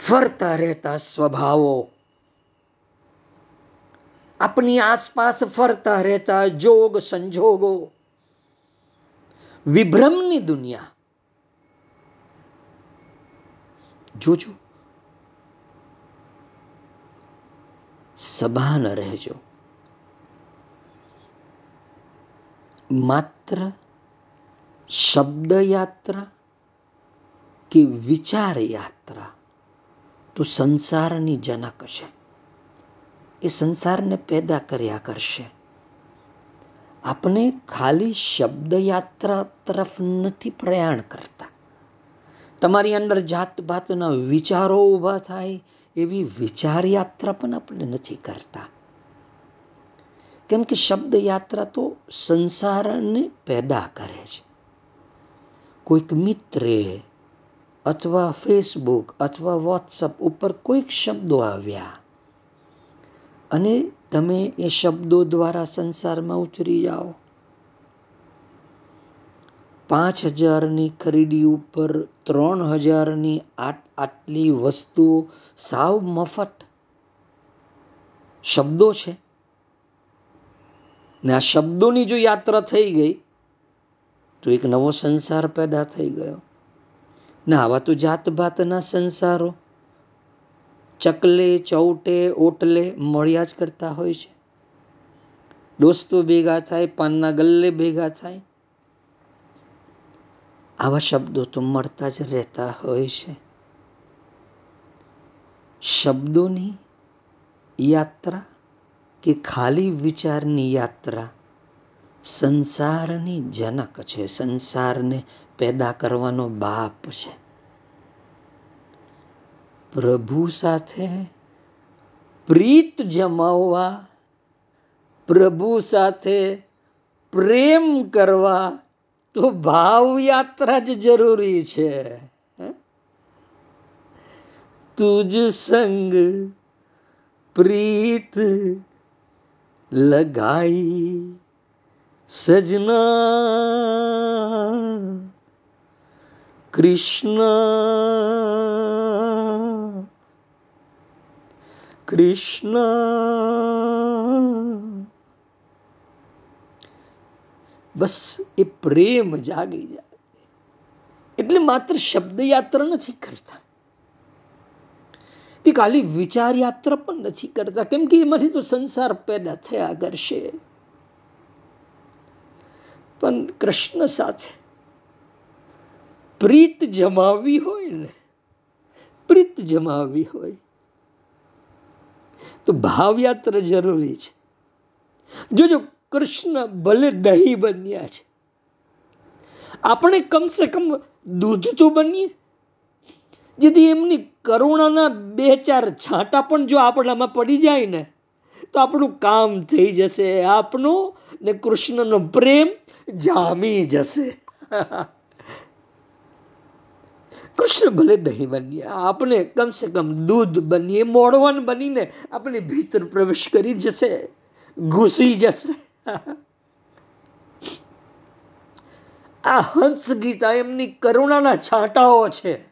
ફરતા રહેતા સ્વભાવો આપની આસપાસ ફરતા રહેતા જોગ સંજોગો વિભ્રમની દુનિયા જોજો સભાન રહેજો માત્ર શબ્દ યાત્રા કે વિચાર યાત્રા તો સંસારની જનક છે. એ સંસારને પેદા કર્યા કરશે. આપણે ખાલી શબ્દયાત્રા તરફ નથી પ્રયાણ કરતા. તમારી અંદર જાત ભાતના વિચારો ઊભા થાય એવી વિચાર યાત્રા પણ આપણે નથી કરતા. કેમ કે શબ્દયાત્રા તો સંસારને પેદા કરે છે. કોઈક મિત્રે અથવા ફેસબુક અથવા વોટ્સઅપ ઉપર કોઈક શબ્દો આવ્યા. અને તમે એ શબ્દો દ્વારા સંસારમાં ઉતરી જાઓ. પાંચ હજારની ખરીદી ઉપર ત્રણ હજારની આટલી વસ્તુઓ સાવ મફત શબ્દો છે. ને આ શબ્દોની જો યાત્રા થઈ ગઈ, તો એક નવો સંસાર પેદા થઈ ગયો. ને આવા તો જાત ભાતના સંસારો. ચકલે, ચૌટે, ઓટલે મળ્યા જ કરતા હોય છે. દોસ્તો ભેગા થાય, પાનના ગલ્લે ભેગા થાય. આવા શબ્દો તો મળતા જ રહેતા હોય છે. શબ્દોની યાત્રા કે ખાલી વિચારની યાત્રા? સંસારની જનક છે. સંસારને પેદા કરવાનો બાપ છે. પ્રભુ સાથે પ્રીત જમાવવા, પ્રભુ સાથે પ્રેમ કરવા તો ભાવ યાત્રા જ જરૂરી છે. તુજ સંગ પ્રીત લગાઈ સજના કૃષ્ણ કૃષ્ણ, બસ એ પ્રેમ જાગી જાય. એટલે માત્ર શબ્દ યાત્રા નથી કરતા. એ ખાલી વિચાર યાત્રા પણ નથી કરતા. કેમ કે એમાંથી તો સંસાર પેદા થયા કરશે. પણ કૃષ્ણ સાથે પ્રીત જમાવવી હોય ને, પ્રીત જમાવવી હોય, તો ભાવયાત્રા જરૂરી છે. જોજો, કૃષ્ણ ભલે દહીં બન્યા છે, આપણે કમસે કમ દૂધ તો બનીએ, જેથી એમની કરુણાના બે ચાર છાંટા પણ જો આપણામાં પડી જાય ને તો આપણું કામ થઈ જશે. આપનો ને કૃષ્ણનો પ્રેમ જામી જશે. કૃષ્ણ ભલે નહીં બનીએ આપણે કમસે કમ દૂધ બનીએ મોડવાન બનીને આપણે ભીતર પ્રવેશ કરી જશે, ઘૂસી જશે. આ હંસ ગીતા એમની કરુણાના છાંટાઓ છે.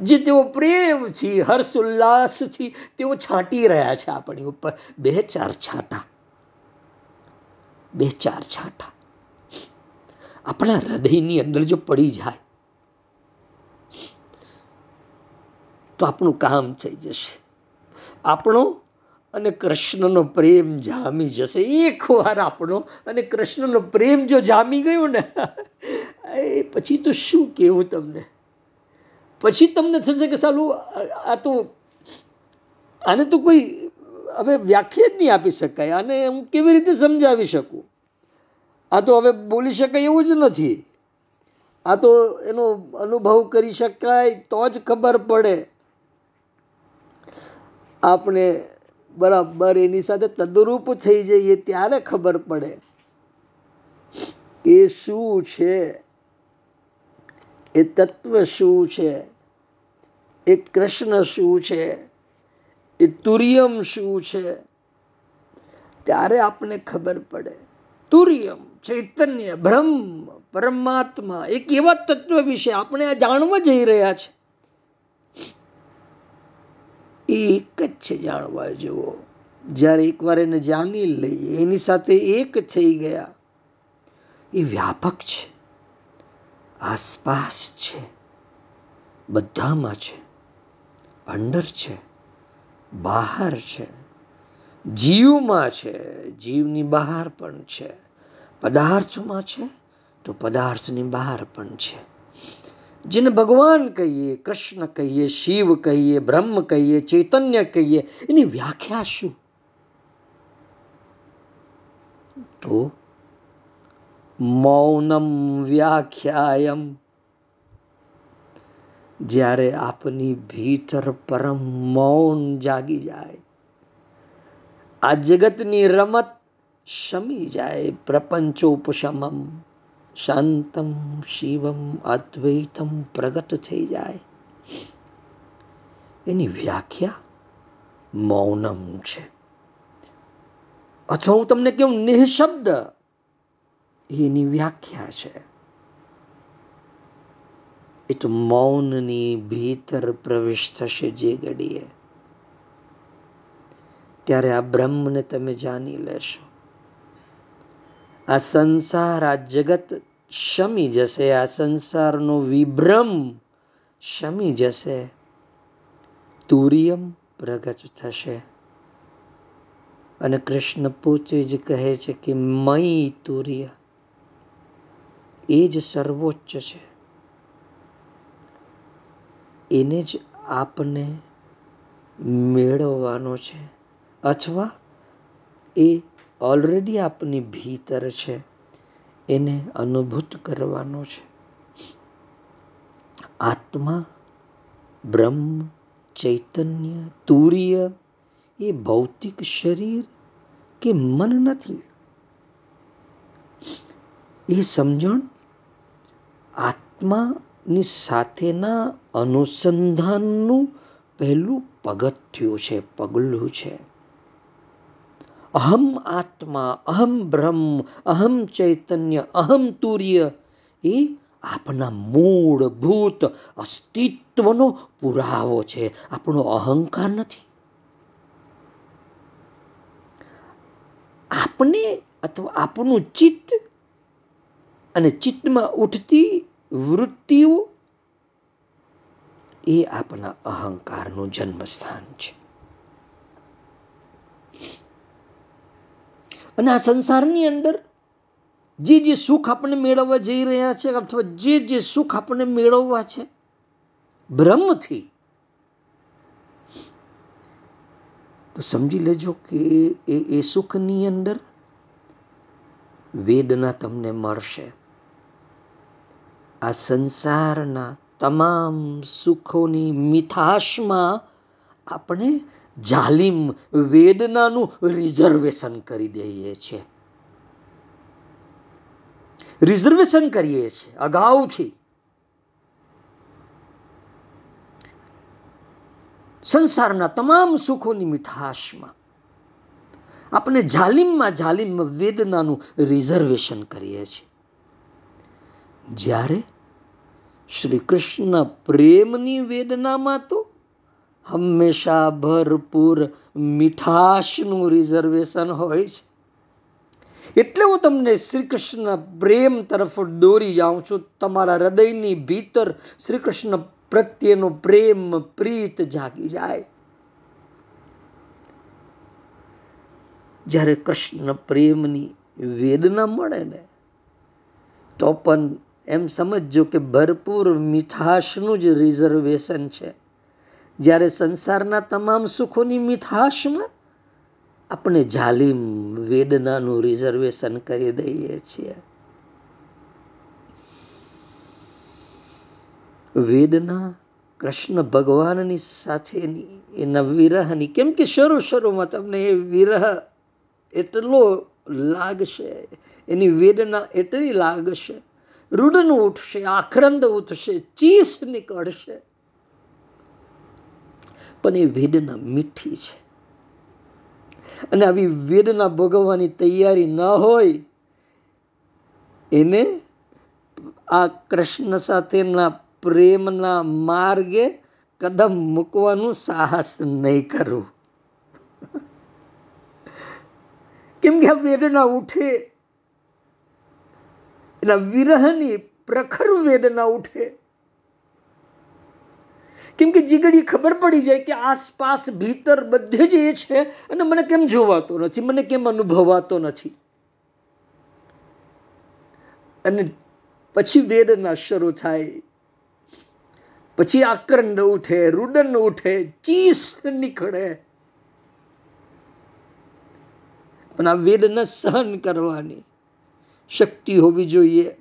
જે તેઓ પ્રેમથી હર્ષ ઉલ્લાસથી તેઓ છાંટી રહ્યા છે આપણી ઉપર. બે ચાર છાંટા. બે ચાર છાંટા. આપણા હૃદયની અંદર જો પડી જાય, તો આપણું કામ થઈ જશે. આપણો અને કૃષ્ણનો પ્રેમ જામી જશે. એક વાર આપણો અને કૃષ્ણનો પ્રેમ જો જામી ગયો ને, એ પછી તો શું કહેવું તમને? પછી તમને થશે કે સાલું, આ તો આને તો કોઈ હવે વ્યાખ્યા જ નહીં આપી શકાય. આને હું કેવી રીતે સમજાવી શકું? આ તો હવે બોલી શકાય એવું જ નથી. આ તો એનો અનુભવ કરી શકાય તો જ ખબર પડે. આપણે બરાબર એની સાથે તદરૂપ થઈ જઈએ ત્યારે ખબર પડે એ શું છે? એ તત્વ શું છે? એ કૃષ્ણ શું છે? એ તુરિયમ શું છે? ત્યારે આપણને ખબર પડે. તુરિયમ, ચૈતન્ય, બ્રહ્મ, પરમાત્મા, એક એવા તત્વ વિશે આપણે આ જાણવા જઈ રહ્યા છે. એ એક જ છે જાણવા જેવો. જ્યારે એકવાર એને જાણી લઈએ, એની સાથે એક થઈ ગયા. એ વ્યાપક છે. આસપાસ છે. બધામાં છે. અંડર છે. બહાર છે. જીવમાં છે. જીવની બહાર પણ છે. પદાર્થમાં છે તો પદાર્થની બહાર પણ છે. જેને ભગવાન કહીએ, કૃષ્ણ કહીએ, શિવ કહીએ, બ્રહ્મ કહીએ, ચૈતન્ય કહીએ, એની વ્યાખ્યા શું? તો મૌનમ વ્યાખ્યાયમ. જ્યારે આપની ભીતર પરમ મૌન જાગી જાય, આ જગતની રમત શમી જાય પ્રપંચોપશમમ. શાંતમ શિવમ અદ્વૈતમ પ્રગટ થઈ જાય. એની વ્યાખ્યા મૌનમ છે. અથવા હું તમને કેવું નિઃશબ્દ એની વ્યાખ્યા છે. એ તો મૌનની ભીતર પ્રવેશ થશે જે ઘડીએ. ત્યારે આ બ્રહ્મને તમે જાણી લેશો. આ સંસાર, આ જગત શમી જશે, આ સંસારનો વિભ્રમ શમી જશે. તુરિયમ પ્રગટ થશે. અને કૃષ્ણ પોતે જ કહે છે કે મય તુર્ય. એ જ સર્વોચ્ચ છે. એને જ આપને મેળવવાનો છે. અથવા એ ઓલરેડી આપની ભીતર છે. એને અનુભૂત કરવાનો છે. આત્મા, બ્રહ્મ, ચૈતન્ય, તુર્ય એ ભૌતિક શરીર કે મન નથી. એ સમજણ આત્માની સાથેના અનુસંધાનનું પહેલું પગથિયું છે, પગલું છે. અહમ આત્મા, અહમ બ્રહ્મ, અહમ ચૈતન્ય, અહમ તુર્ય એ આપણા મૂળભૂત અસ્તિત્વનો પુરાવો છે. આપણો અહંકાર નથી. આપને અથવા આપણું ચિત્ત અને ચિત્તમાં ઉઠતી વૃત્તિઓ એ આપણા અહંકારનું જન્મસ્થાન છે. અને આ સંસારની અંદર જે જે સુખ આપણે મેળવવા જઈ રહ્યા છે અથવા જે જે સુખ આપણે મેળવવા છે, બ્રહ્મથી, તો સમજી લેજો કે એ એ સુખની અંદર વેદના તમને મળશે. આ સંસારના તમામ સુખોની મીઠાશમાં આપણે જાલિમ વેદનાનું રિઝર્વેશન કરી દઈએ છીએ. રિઝર્વેશન કરીએ છીએ, અગાઉથી. સંસારના તમામ સુખોની મીઠાશમાં આપણે જાલિમમાં જાલિમ વેદનાનું રિઝર્વેશન કરીએ છીએ. જ્યારે શ્રી કૃષ્ણ પ્રેમની વેદનામાં તો હંમેશા ભરપૂર મીઠાશનું રિઝર્વેશન હોય છે. એટલે હું તમને શ્રી કૃષ્ણ પ્રેમ તરફ દોરી જાઉં છું. તમારા હૃદયની ભીતર શ્રી કૃષ્ણ પ્રત્યેનો પ્રેમ, પ્રીત જાગી જાય. જ્યારે કૃષ્ણ પ્રેમની વેદના મળે ને, તો પણ એમ સમજજો કે ભરપૂર મીઠાશનું જ રિઝર્વેશન છે. જ્યારે સંસારના તમામ સુખોની મીઠાશમાં આપણે જાલિમ વેદનાનું રિઝર્વેશન કરી દઈએ છીએ. વેદના કૃષ્ણ ભગવાનની સાથેની એના વિરહની, કેમ કે શરૂ શરૂમાં તમને એ વિરહ એટલો લાગશે, એની વેદના એટલી લાગશે રૂડન ઉઠશે આક્રંદ ઉઠશે, ચીસ નીકળશે. પણ એ વેદના મીઠી છે. અને આવી વેદના ભોગવવાની તૈયારી ન હોય, એને આ કૃષ્ણ સાથેના પ્રેમના માર્ગે કદમ મૂકવાનું સાહસ નહીં કરવું કેમ કે આ વેદના ઉઠે એના વિરહની પ્રખર વેદના ઉઠે. કેમ કે જીગડી ખબર પડી જાય કે આસપાસ ભીતર બધે જ એ છે અને મને કેમ જોવાતો નથી, મને કેમ અનુભવાતો નથી. અને પછી વેદના શરૂ થાય. પછી આકરંડ ઉઠે, રુદન ઉઠે ચીસ નીકળે. પણ આ વેદના સહન કરવાની શક્તિ હોવી જોઈએ.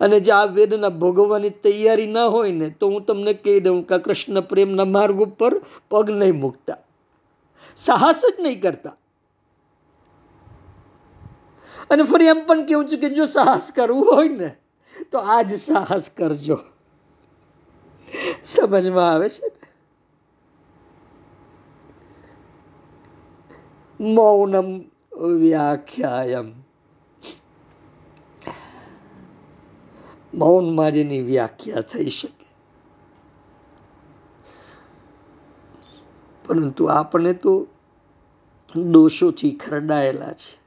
અને જે આ વેદના ભોગવવાની તૈયારી ના હોય ને, તો હું તમને કહી દઉં કે કૃષ્ણ પ્રેમના માર્ગ ઉપર પગ નહીં મૂકતા. સાહસ જ નહીં કરતા. અને ફરી એમ પણ કેવું છું કે જો સાહસ કરવું હોય ને, તો આજ સાહસ કરજો. સમજમાં આવે છે? મૌનમ વ્યાખ્યાયમ. મૌનમાં જેની વ્યાખ્યા થઈ શકે. પરંતુ આપણે તો દોષોથી ખરડાયેલા છે.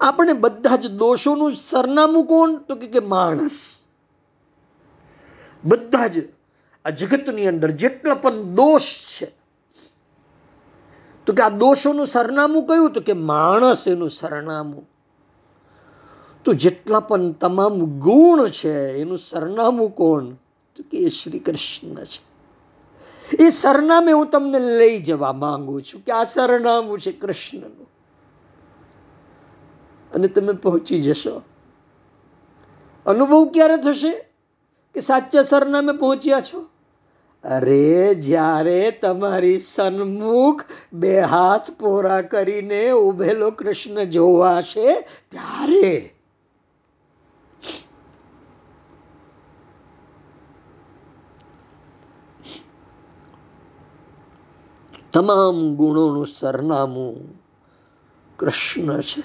આપણે બધા જ દોષોનું સરનામું કોણ? તો કે માણસ. બધા જ આ જગતની અંદર જેટલા પણ દોષ છે, તો કે આ દોષોનું સરનામું કયું? તો કે માણસ એનું સરનામું. તો જેટલા પણ તમામ ગુણ છે, એનું સરનામું કોણ? તો કે એ શ્રી કૃષ્ણ છે. એ સરનામે હું તમને લઈ જવા માંગુ છું કે આ સરનામું છે કૃષ્ણનું. અને તમે પહોંચી જશો. અનુભવ ક્યારે થશે કે સાચા સરનામે પહોંચ્યા છો? અરે, જ્યારે તમારી સન્મુખ બે હાથ પોરા કરીને ઉભેલો કૃષ્ણ જોવાશે ત્યારે તમામ ગુણોનું સરનામું કૃષ્ણ છે.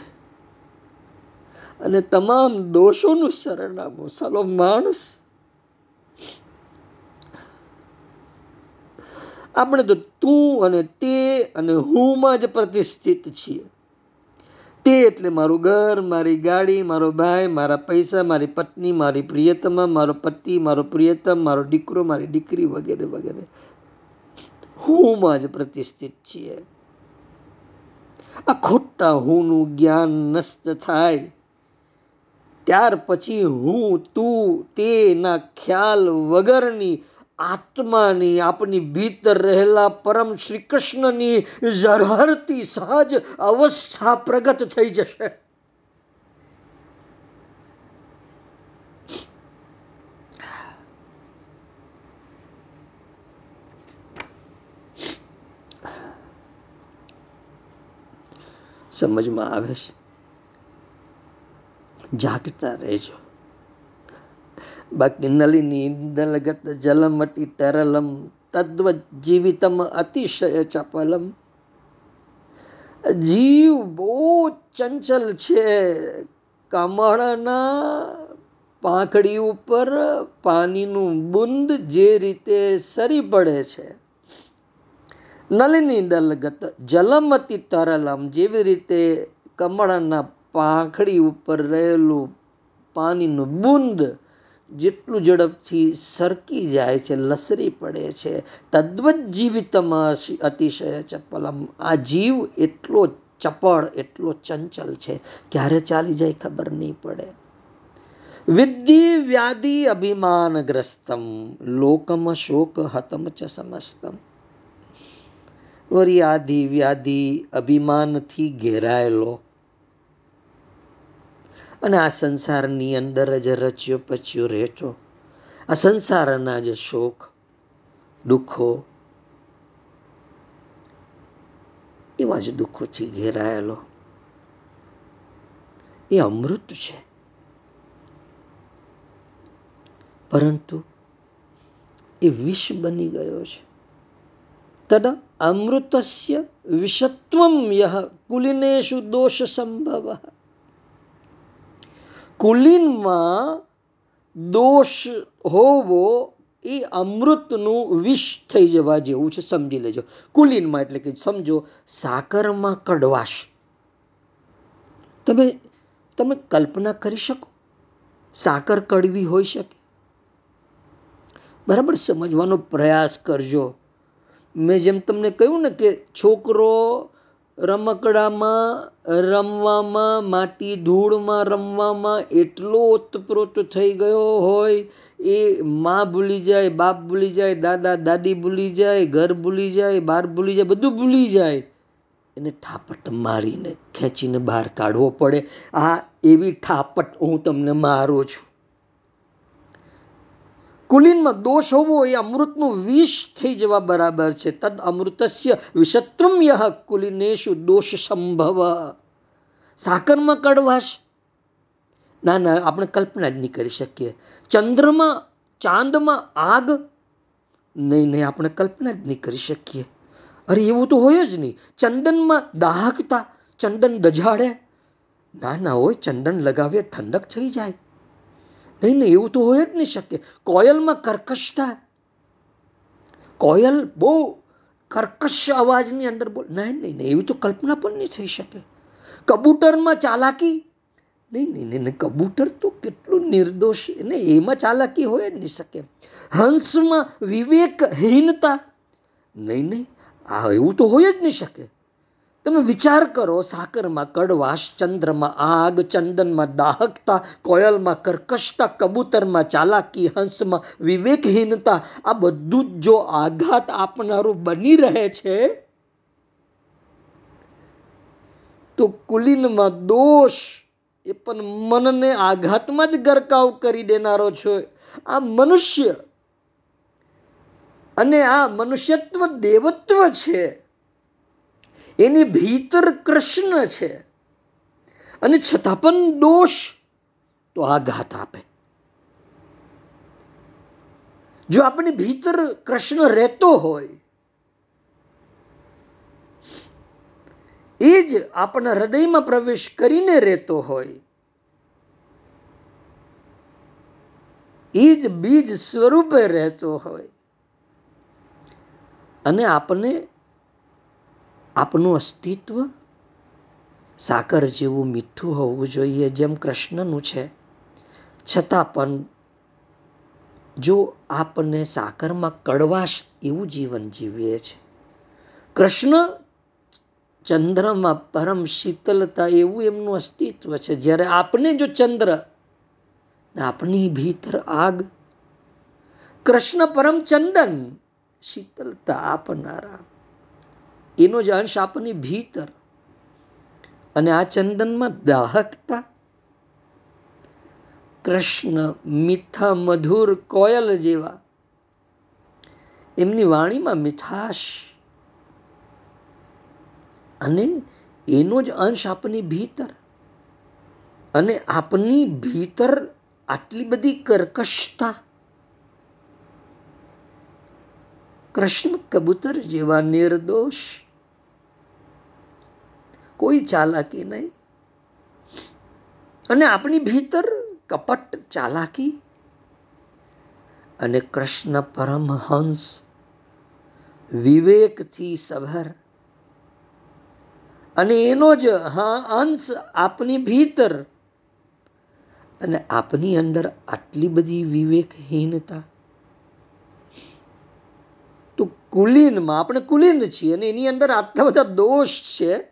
અને તમામ દોષોનું સરનામું સાલો માણસ આપણે તો તું અને તે અને હુંમાં જ પ્રતિષ્ઠિત છીએ. તે એટલે મારું ઘર, મારી ગાડી, મારો ભાઈ, મારા પૈસા, મારી પત્ની, મારી પ્રિયતમા, મારો પતિ, મારો પ્રિયતમ, મારો દીકરો, મારી દીકરી વગેરે વગેરે. હુંમાં જ પ્રતિષ્ઠિત છીએ. આ ખોટા હુંનું જ્ઞાન નષ્ટ થાય. ત્યાર પછી હું, તું તેના ખ્યાલ વગરની આત્માની આપની ભીતર રહેલા પરમ શ્રી કૃષ્ણની ઝરહરતી સહજ અવસ્થા પ્રગટ થઈ જશે. સમજમાં આવે છે. જાગતા રહેજો. બાકી નલિની દલગત જલમટી તરલમ તદ્વ જીવિતમ અતિશય ચપલમ. જીવ બહુ ચંચલ છે. કમળના પાંખડી ઉપર પાણીનું બુંદ જે રીતે સરી પડે છે. નલિની દલગત જલમતિ તરલમ જેવી રીતે કમળના પાંખડી ઉપર રહેલું પાણીનું બુંદ જેટલું ઝડપથી સરકી જાય છે, લસરી પડે છે. તદ્વત જીવિતમાં અતિશય ચપલમ. આ જીવ એટલો ચપળ, એટલો ચંચલ છે. ક્યારે ચાલી જાય ખબર નહીં પડે. વિદ્ધિ વ્યાધિ અભિમાનગ્રસ્તમ. લોકમ શોક હતમ ચ સમસ્તમ. વરી આદિ વ્યાધિ અભિમાનથી ઘેરાયેલો. અને આ સંસારની અંદર જ રચ્યો પચ્યો રહેતો. આ સંસારના જ શોખ દુઃખો, એવા જ દુઃખોથી ઘેરાયેલો. એ અમૃત છે. પરંતુ એ વિષ બની ગયો છે. તદ અમૃતસ્ય विषत्वं यः દોષ સંભવ કુલીનમાં દોષ હોવો એ અમૃતનું વિષ થઈ જવા જેવું છે સમજી લેજો કુલીનમાં એટલે કે સમજો સાકરમાં કડવાશ તમે તમે કલ્પના કરી શકો સાકર કડવી હોઈ શકે બરાબર સમજવાનો પ્રયાસ કરજો મેં જેમ તમને કહ્યું ને કે છોકરો રમકડામાં, રમવામાં, માટી ધૂળમાં, રમવામાં એટલો ઓતપ્રોત થઈ ગયો હોય, એ માં ભૂલી જાય, બાપ ભૂલી જાય, દાદા, દાદી ભૂલી જાય, ઘર ભૂલી જાય, બાર ભૂલી જાય, બધું ભૂલી જાય. એને ઠાપટ મારીને ખેંચીને બહાર કાઢવો પડે. આ એવી ઠાપટ હું તમને મારું છું. કુલીનમાં દોષ હોવો એ અમૃતનું વિષ થઈ જવા બરાબર છે. તદ અમૃતસ્ય વિષત્રમ યહ કુલીનેશુ દોષ સંભવ. સાકરમાં કડવાશ. ના ના, આપણે કલ્પના જ નહીં કરી શકીએ. ચંદ્રમાં, ચાંદમાં આગ. નહીં નહીં, આપણે કલ્પના જ નહીં કરી શકીએ. અરે, એવું તો હોય જ નહીં. ચંદનમાં દાહકતા, ચંદન દજાડે ના ના હોય ચંદન લગાવીએ ઠંડક થઈ જાય. નહીં નહીં, એવું તો હોય જ નહીં શકે કોયલમાં કર્કશતા. કોયલ બહુ કર્કશ અવાજની અંદર બોલ નહીં નહીં નહીં, એવી તો કલ્પના પણ નહીં થઈ શકે. કબૂતરમાં ચાલાકી. નહીં નહીં નહીં કબૂતર તો કેટલું નિર્દોષ ને એમાં ચાલાકી હોય જ નહીં શકે. હંસમાં વિવેકહીનતા. નહીં નહીં, આ એવું તો હોય જ નહીં શકે. તમે વિચાર કરો, સાકરમાં કડવાશ, ચંદ્રમાં આગ, ચંદનમાં દાહકતા, કોયલમાં કર્કશતા, કબૂતરમાં ચાલાકી, હંસમાં વિવેકહીનતા, આ બધું જ જો આઘાત આપનારું બની રહે છે, તો કુલીનમાં દોષ એ પણ મનને આઘાતમાં જ ગરકાવ કરી દેનારો છે. આ મનુષ્ય અને આ મનુષ્યત્વ દેવત્વ છે. એની ભીતર કૃષ્ણ છે. અને છતાં પણ દોષ તો આઘાત આપે. જો આપણી ભીતર કૃષ્ણ રહેતો હોય, એ જ આપણા હૃદયમાં પ્રવેશ કરીને રહેતો હોય, એ જ બીજ સ્વરૂપે રહેતો હોય, અને આપને આપનું અસ્તિત્વ સાકર જેવું મીઠું હોવું જોઈએ, જેમ કૃષ્ણનું છે. છતાં પણ જો આપને સાકરમાં કડવાશ એવું જીવન જીવીએ છે. કૃષ્ણ ચંદ્રમાં પરમ શીતલતા એવું એમનું અસ્તિત્વ છે. જ્યારે આપને જો ચંદ્ર, આપની ભીતર આગ, કૃષ્ણ પરમ ચંદન, શીતલતા આપનારા એનો જ અંશ આપની ભીતર અને આ ચંદનમાં દાહકતા. કૃષ્ણ, મીઠા, મધુર, કોયલ જેવા એમની વાણીમાં મીઠાશ. અને એનો જ અંશ આપની ભીતર અને આપની ભીતર આટલી બધી કર્કશતા. કૃષ્ણ કબૂતર જેવા નિર્દોષ. કોઈ ચાલાકી નહીં. અને આપણી ભીતર કપટ ચાલાકી. અને કૃષ્ણ પરમહંસ વિવેકથી સભર. અને એનો જ હા, અંશ આપની ભીતર. અને આપની અંદર આટલી બધી વિવેકહીનતા. તો કુલીનમાં આપણે કુલીન છીએ અને એની અંદર આટલા બધા દોષ છે.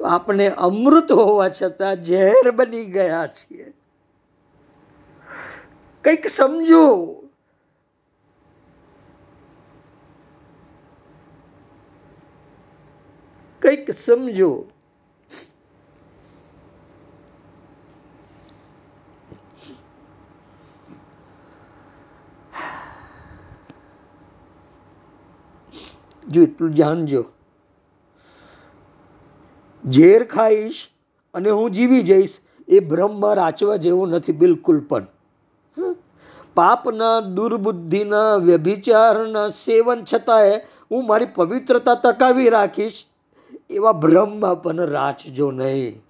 તો આપણે અમૃત હોવા છતાં ઝેર બની ગયા છીએ. કંઈક સમજો. કંઈક સમજો. જો એટલું જાણજો. ઝેર ખાઈશ અને હું જીવી જઈશ એ ભ્રમમાં રાચવા જેવો નથી, બિલકુલ પણ. પાપના, દુર્બુદ્ધિના, વ્યભિચારના સેવન છતાંય હું મારી પવિત્રતા ટકાવી રાખીશ, એવા બ્રહ્મમાં પણ રાચજો નહીં.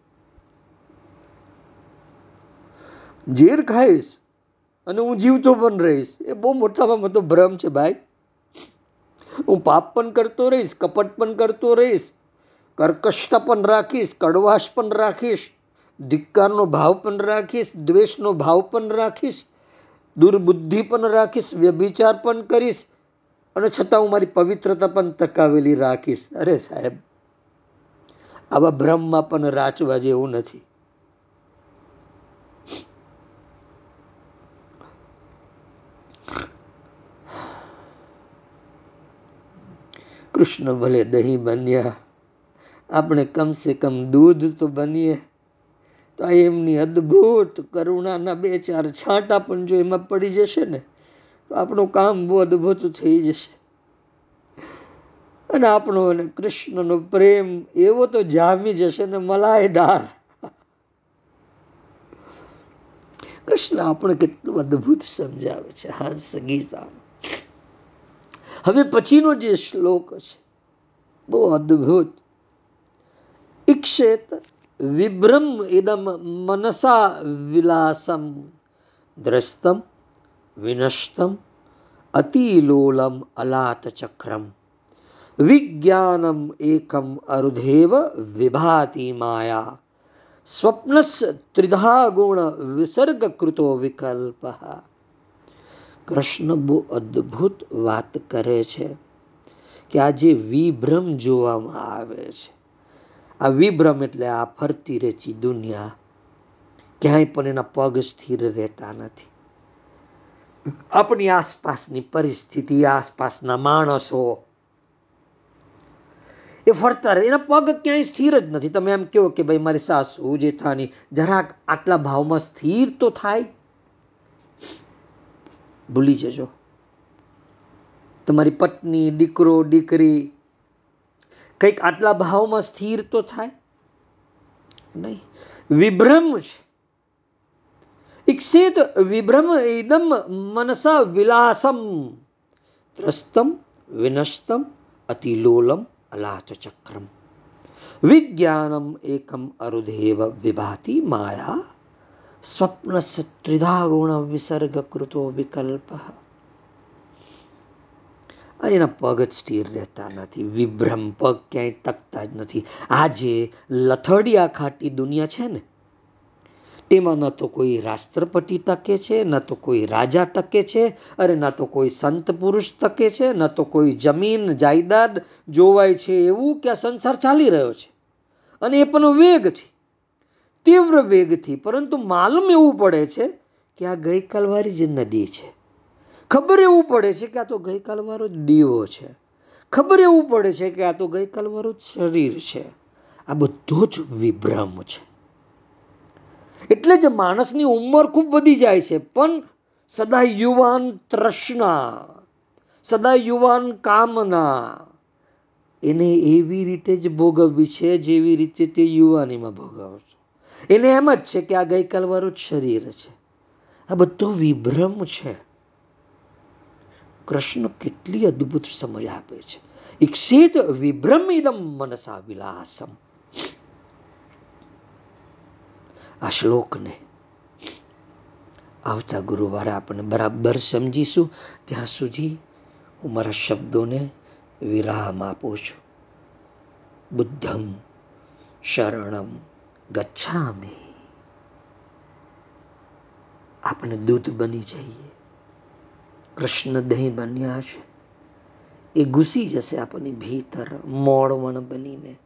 ઝેર ખાઈશ અને હું જીવતો પણ રહીશ, એ બહુ મોટામાં મોટો ભ્રમ છે ભાઈ. હું પાપ પણ કરતો રહીશ, કપટ પણ કરતો રહીશ કર્કશતા પણ રાખીશ, કડવાશ પણ રાખીશ, ધિક્કારનો ભાવ પણ રાખીશ, દ્વેષનો ભાવ પણ રાખીશ, દુર્બુદ્ધિ પણ રાખીશ, વ્યભિચાર પણ કરીશ અને છતાં હું મારી પવિત્રતા પણ ટકાવેલી રાખીશ. અરે સાહેબ, આવા ભ્રમમાં પણ રાચવા જેવું નથી. કૃષ્ણ ભલે દહીં બન્યા આપણે કમસે કમ દૂધ તો બનીએ. તો આ એમની અદ્ભુત કરુણાના બે ચાર છાંટા પણ જો એમાં પડી જશે ને, તો આપણું કામ બહુ અદ્ભુત થઈ જશે. અને આપણો અને કૃષ્ણનો પ્રેમ એવો તો જામી જશે ને મલાય ડાર. કૃષ્ણ આપણે કેટલું અદ્ભુત સમજાવે છે. હા ગીતા હવે પછીનો જે શ્લોક છે બહુ અદ્ભુત. મનસા વિલાસમ દ્રસ્તમ વિનષ્ટમ અતિલોલમ અલાત ચક્રમ વિજ્ઞાનમ એકમ અરુધેવ વિભાતિ માયા સ્વપ્નસ ત્રિધા ગુણ વિસર્ગ કૃતો વિકલ્પ કૃષ્ણ બહુ અદ્ભુત વાત કરે છે કે આ જે વિભ્રમ જોવામાં આવે છે આ વિભ્રમ એટલે આ ફરતી રહેતી દુનિયા. ક્યાંય પણ એના પગ સ્થિર રહેતા નથી. આપણી આસપાસની પરિસ્થિતિ, આસપાસના માણસો, એ ફરતા રહે. એના પગ ક્યાંય સ્થિર જ નથી. તમે એમ કહો કે ભાઈ મારી સાસુ જેઠાની જરાક આટલા ભાવમાં સ્થિર તો થાય? ભૂલી જજો. તમારી પત્ની, દીકરો, દીકરી કંઈક આટલા ભાવમાં સ્થિર તો થાય? નહીં. વિભ્રમ છે. ઈક્ષેત વિભ્રમ ઇદમ મનસા વિલાસમ. ત્રસ્તમ, વિનષ્ટમ, અતિલોલમ અલાચચક્રમ વિજ્ઞાનમ એકમ અરુધેવ વિભાતિ માયા. સ્વપ્ન ત્રિધા ગુણ વિસર્ગ કૃતો વિકલ્પ. એના પગ જ સ્થિર રહેતા નથી, વિભ્રમ પગ ક્યાંય ટકતા જ નથી. આજે લથડિયા ખાટી દુનિયા છે ને, તેમાં ન તો કોઈ રાષ્ટ્રપતિ ટકે છે, ન તો કોઈ રાજા ટકે છે, અરે ન તો કોઈ સંત પુરુષ ટકે છે, ન તો કોઈ જમીન જાયદાદ જોવાય છે એવું કે આ સંસાર ચાલી રહ્યો છે. અને એ પણ વેગથી તીવ્ર વેગથી. પરંતુ માલુમ એવું પડે છે કે આ ગઈકાલવાળી જ નદી છે ખબર એવું પડે છે કે આ તો ગઈકાલવાળો જ દીવો છે. ખબર એવું પડે છે કે આ તો ગઈકાલવાળું જ શરીર છે. આ બધું જ વિભ્રમ છે. એટલે જ માણસની ઉંમર ખૂબ વધી જાય છે, પણ સદા યુવાન તૃષ્ણા, સદા યુવાન કામના, એને એવી રીતે જ ભોગવવી છે જેવી રીતે તે યુવાનીમાં ભોગવે છે. એને એમ જ છે કે આ ગઈકાલ વાળું જ શરીર છે. આ બધો વિભ્રમ છે. કૃષ્ણ કેટલી અદ્ભુત સમજ આપે છે. ઈક્ષિત વિભ્રમિદમ મનસા વિલાસમ. આ શ્લોકને આવતા ગુરુવારે આપણે બરાબર સમજીશું. ત્યાં સુધી હું મારા શબ્દોને વિરામ આપું છું. બુદ્ધમ શરણમ ગચ્છામી. આપણે દૂધ બની જઈએ. કૃષ્ણ દહીં બન્યા છે. એ ઘૂસી જશે આપણી ભીતર, મોળવણ બનીને.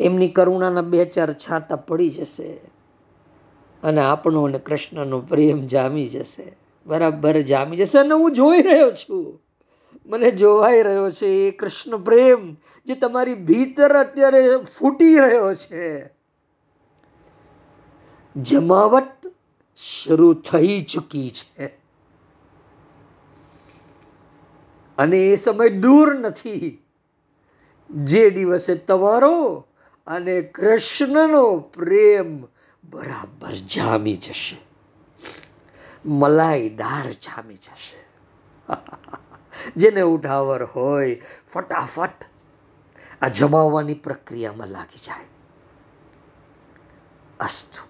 એમની કરુણાના બે ચાર છાતા પડી જશે અને આપણો અને કૃષ્ણનો પ્રેમ જામી જશે. બરાબર જામી જશે અને હું જોઈ રહ્યો છું. મને જોવાઈ રહ્યો છે એ કૃષ્ણ પ્રેમ જે તમારી ભીતર અત્યારે ફૂટી રહ્યો છે. જમાવટ શરૂ થઈ ચૂકી છે. અને એ સમય દૂર નથી. જે દિવસે તમારો અને કૃષ્ણનો પ્રેમ બરાબર જામી જશે. મલાઈદાર જામી જશે. જેને ઉઠાવર હોય ફટાફટ આ જમાવવાની પ્રક્રિયામાં લાગી જાય. અસ્તુ.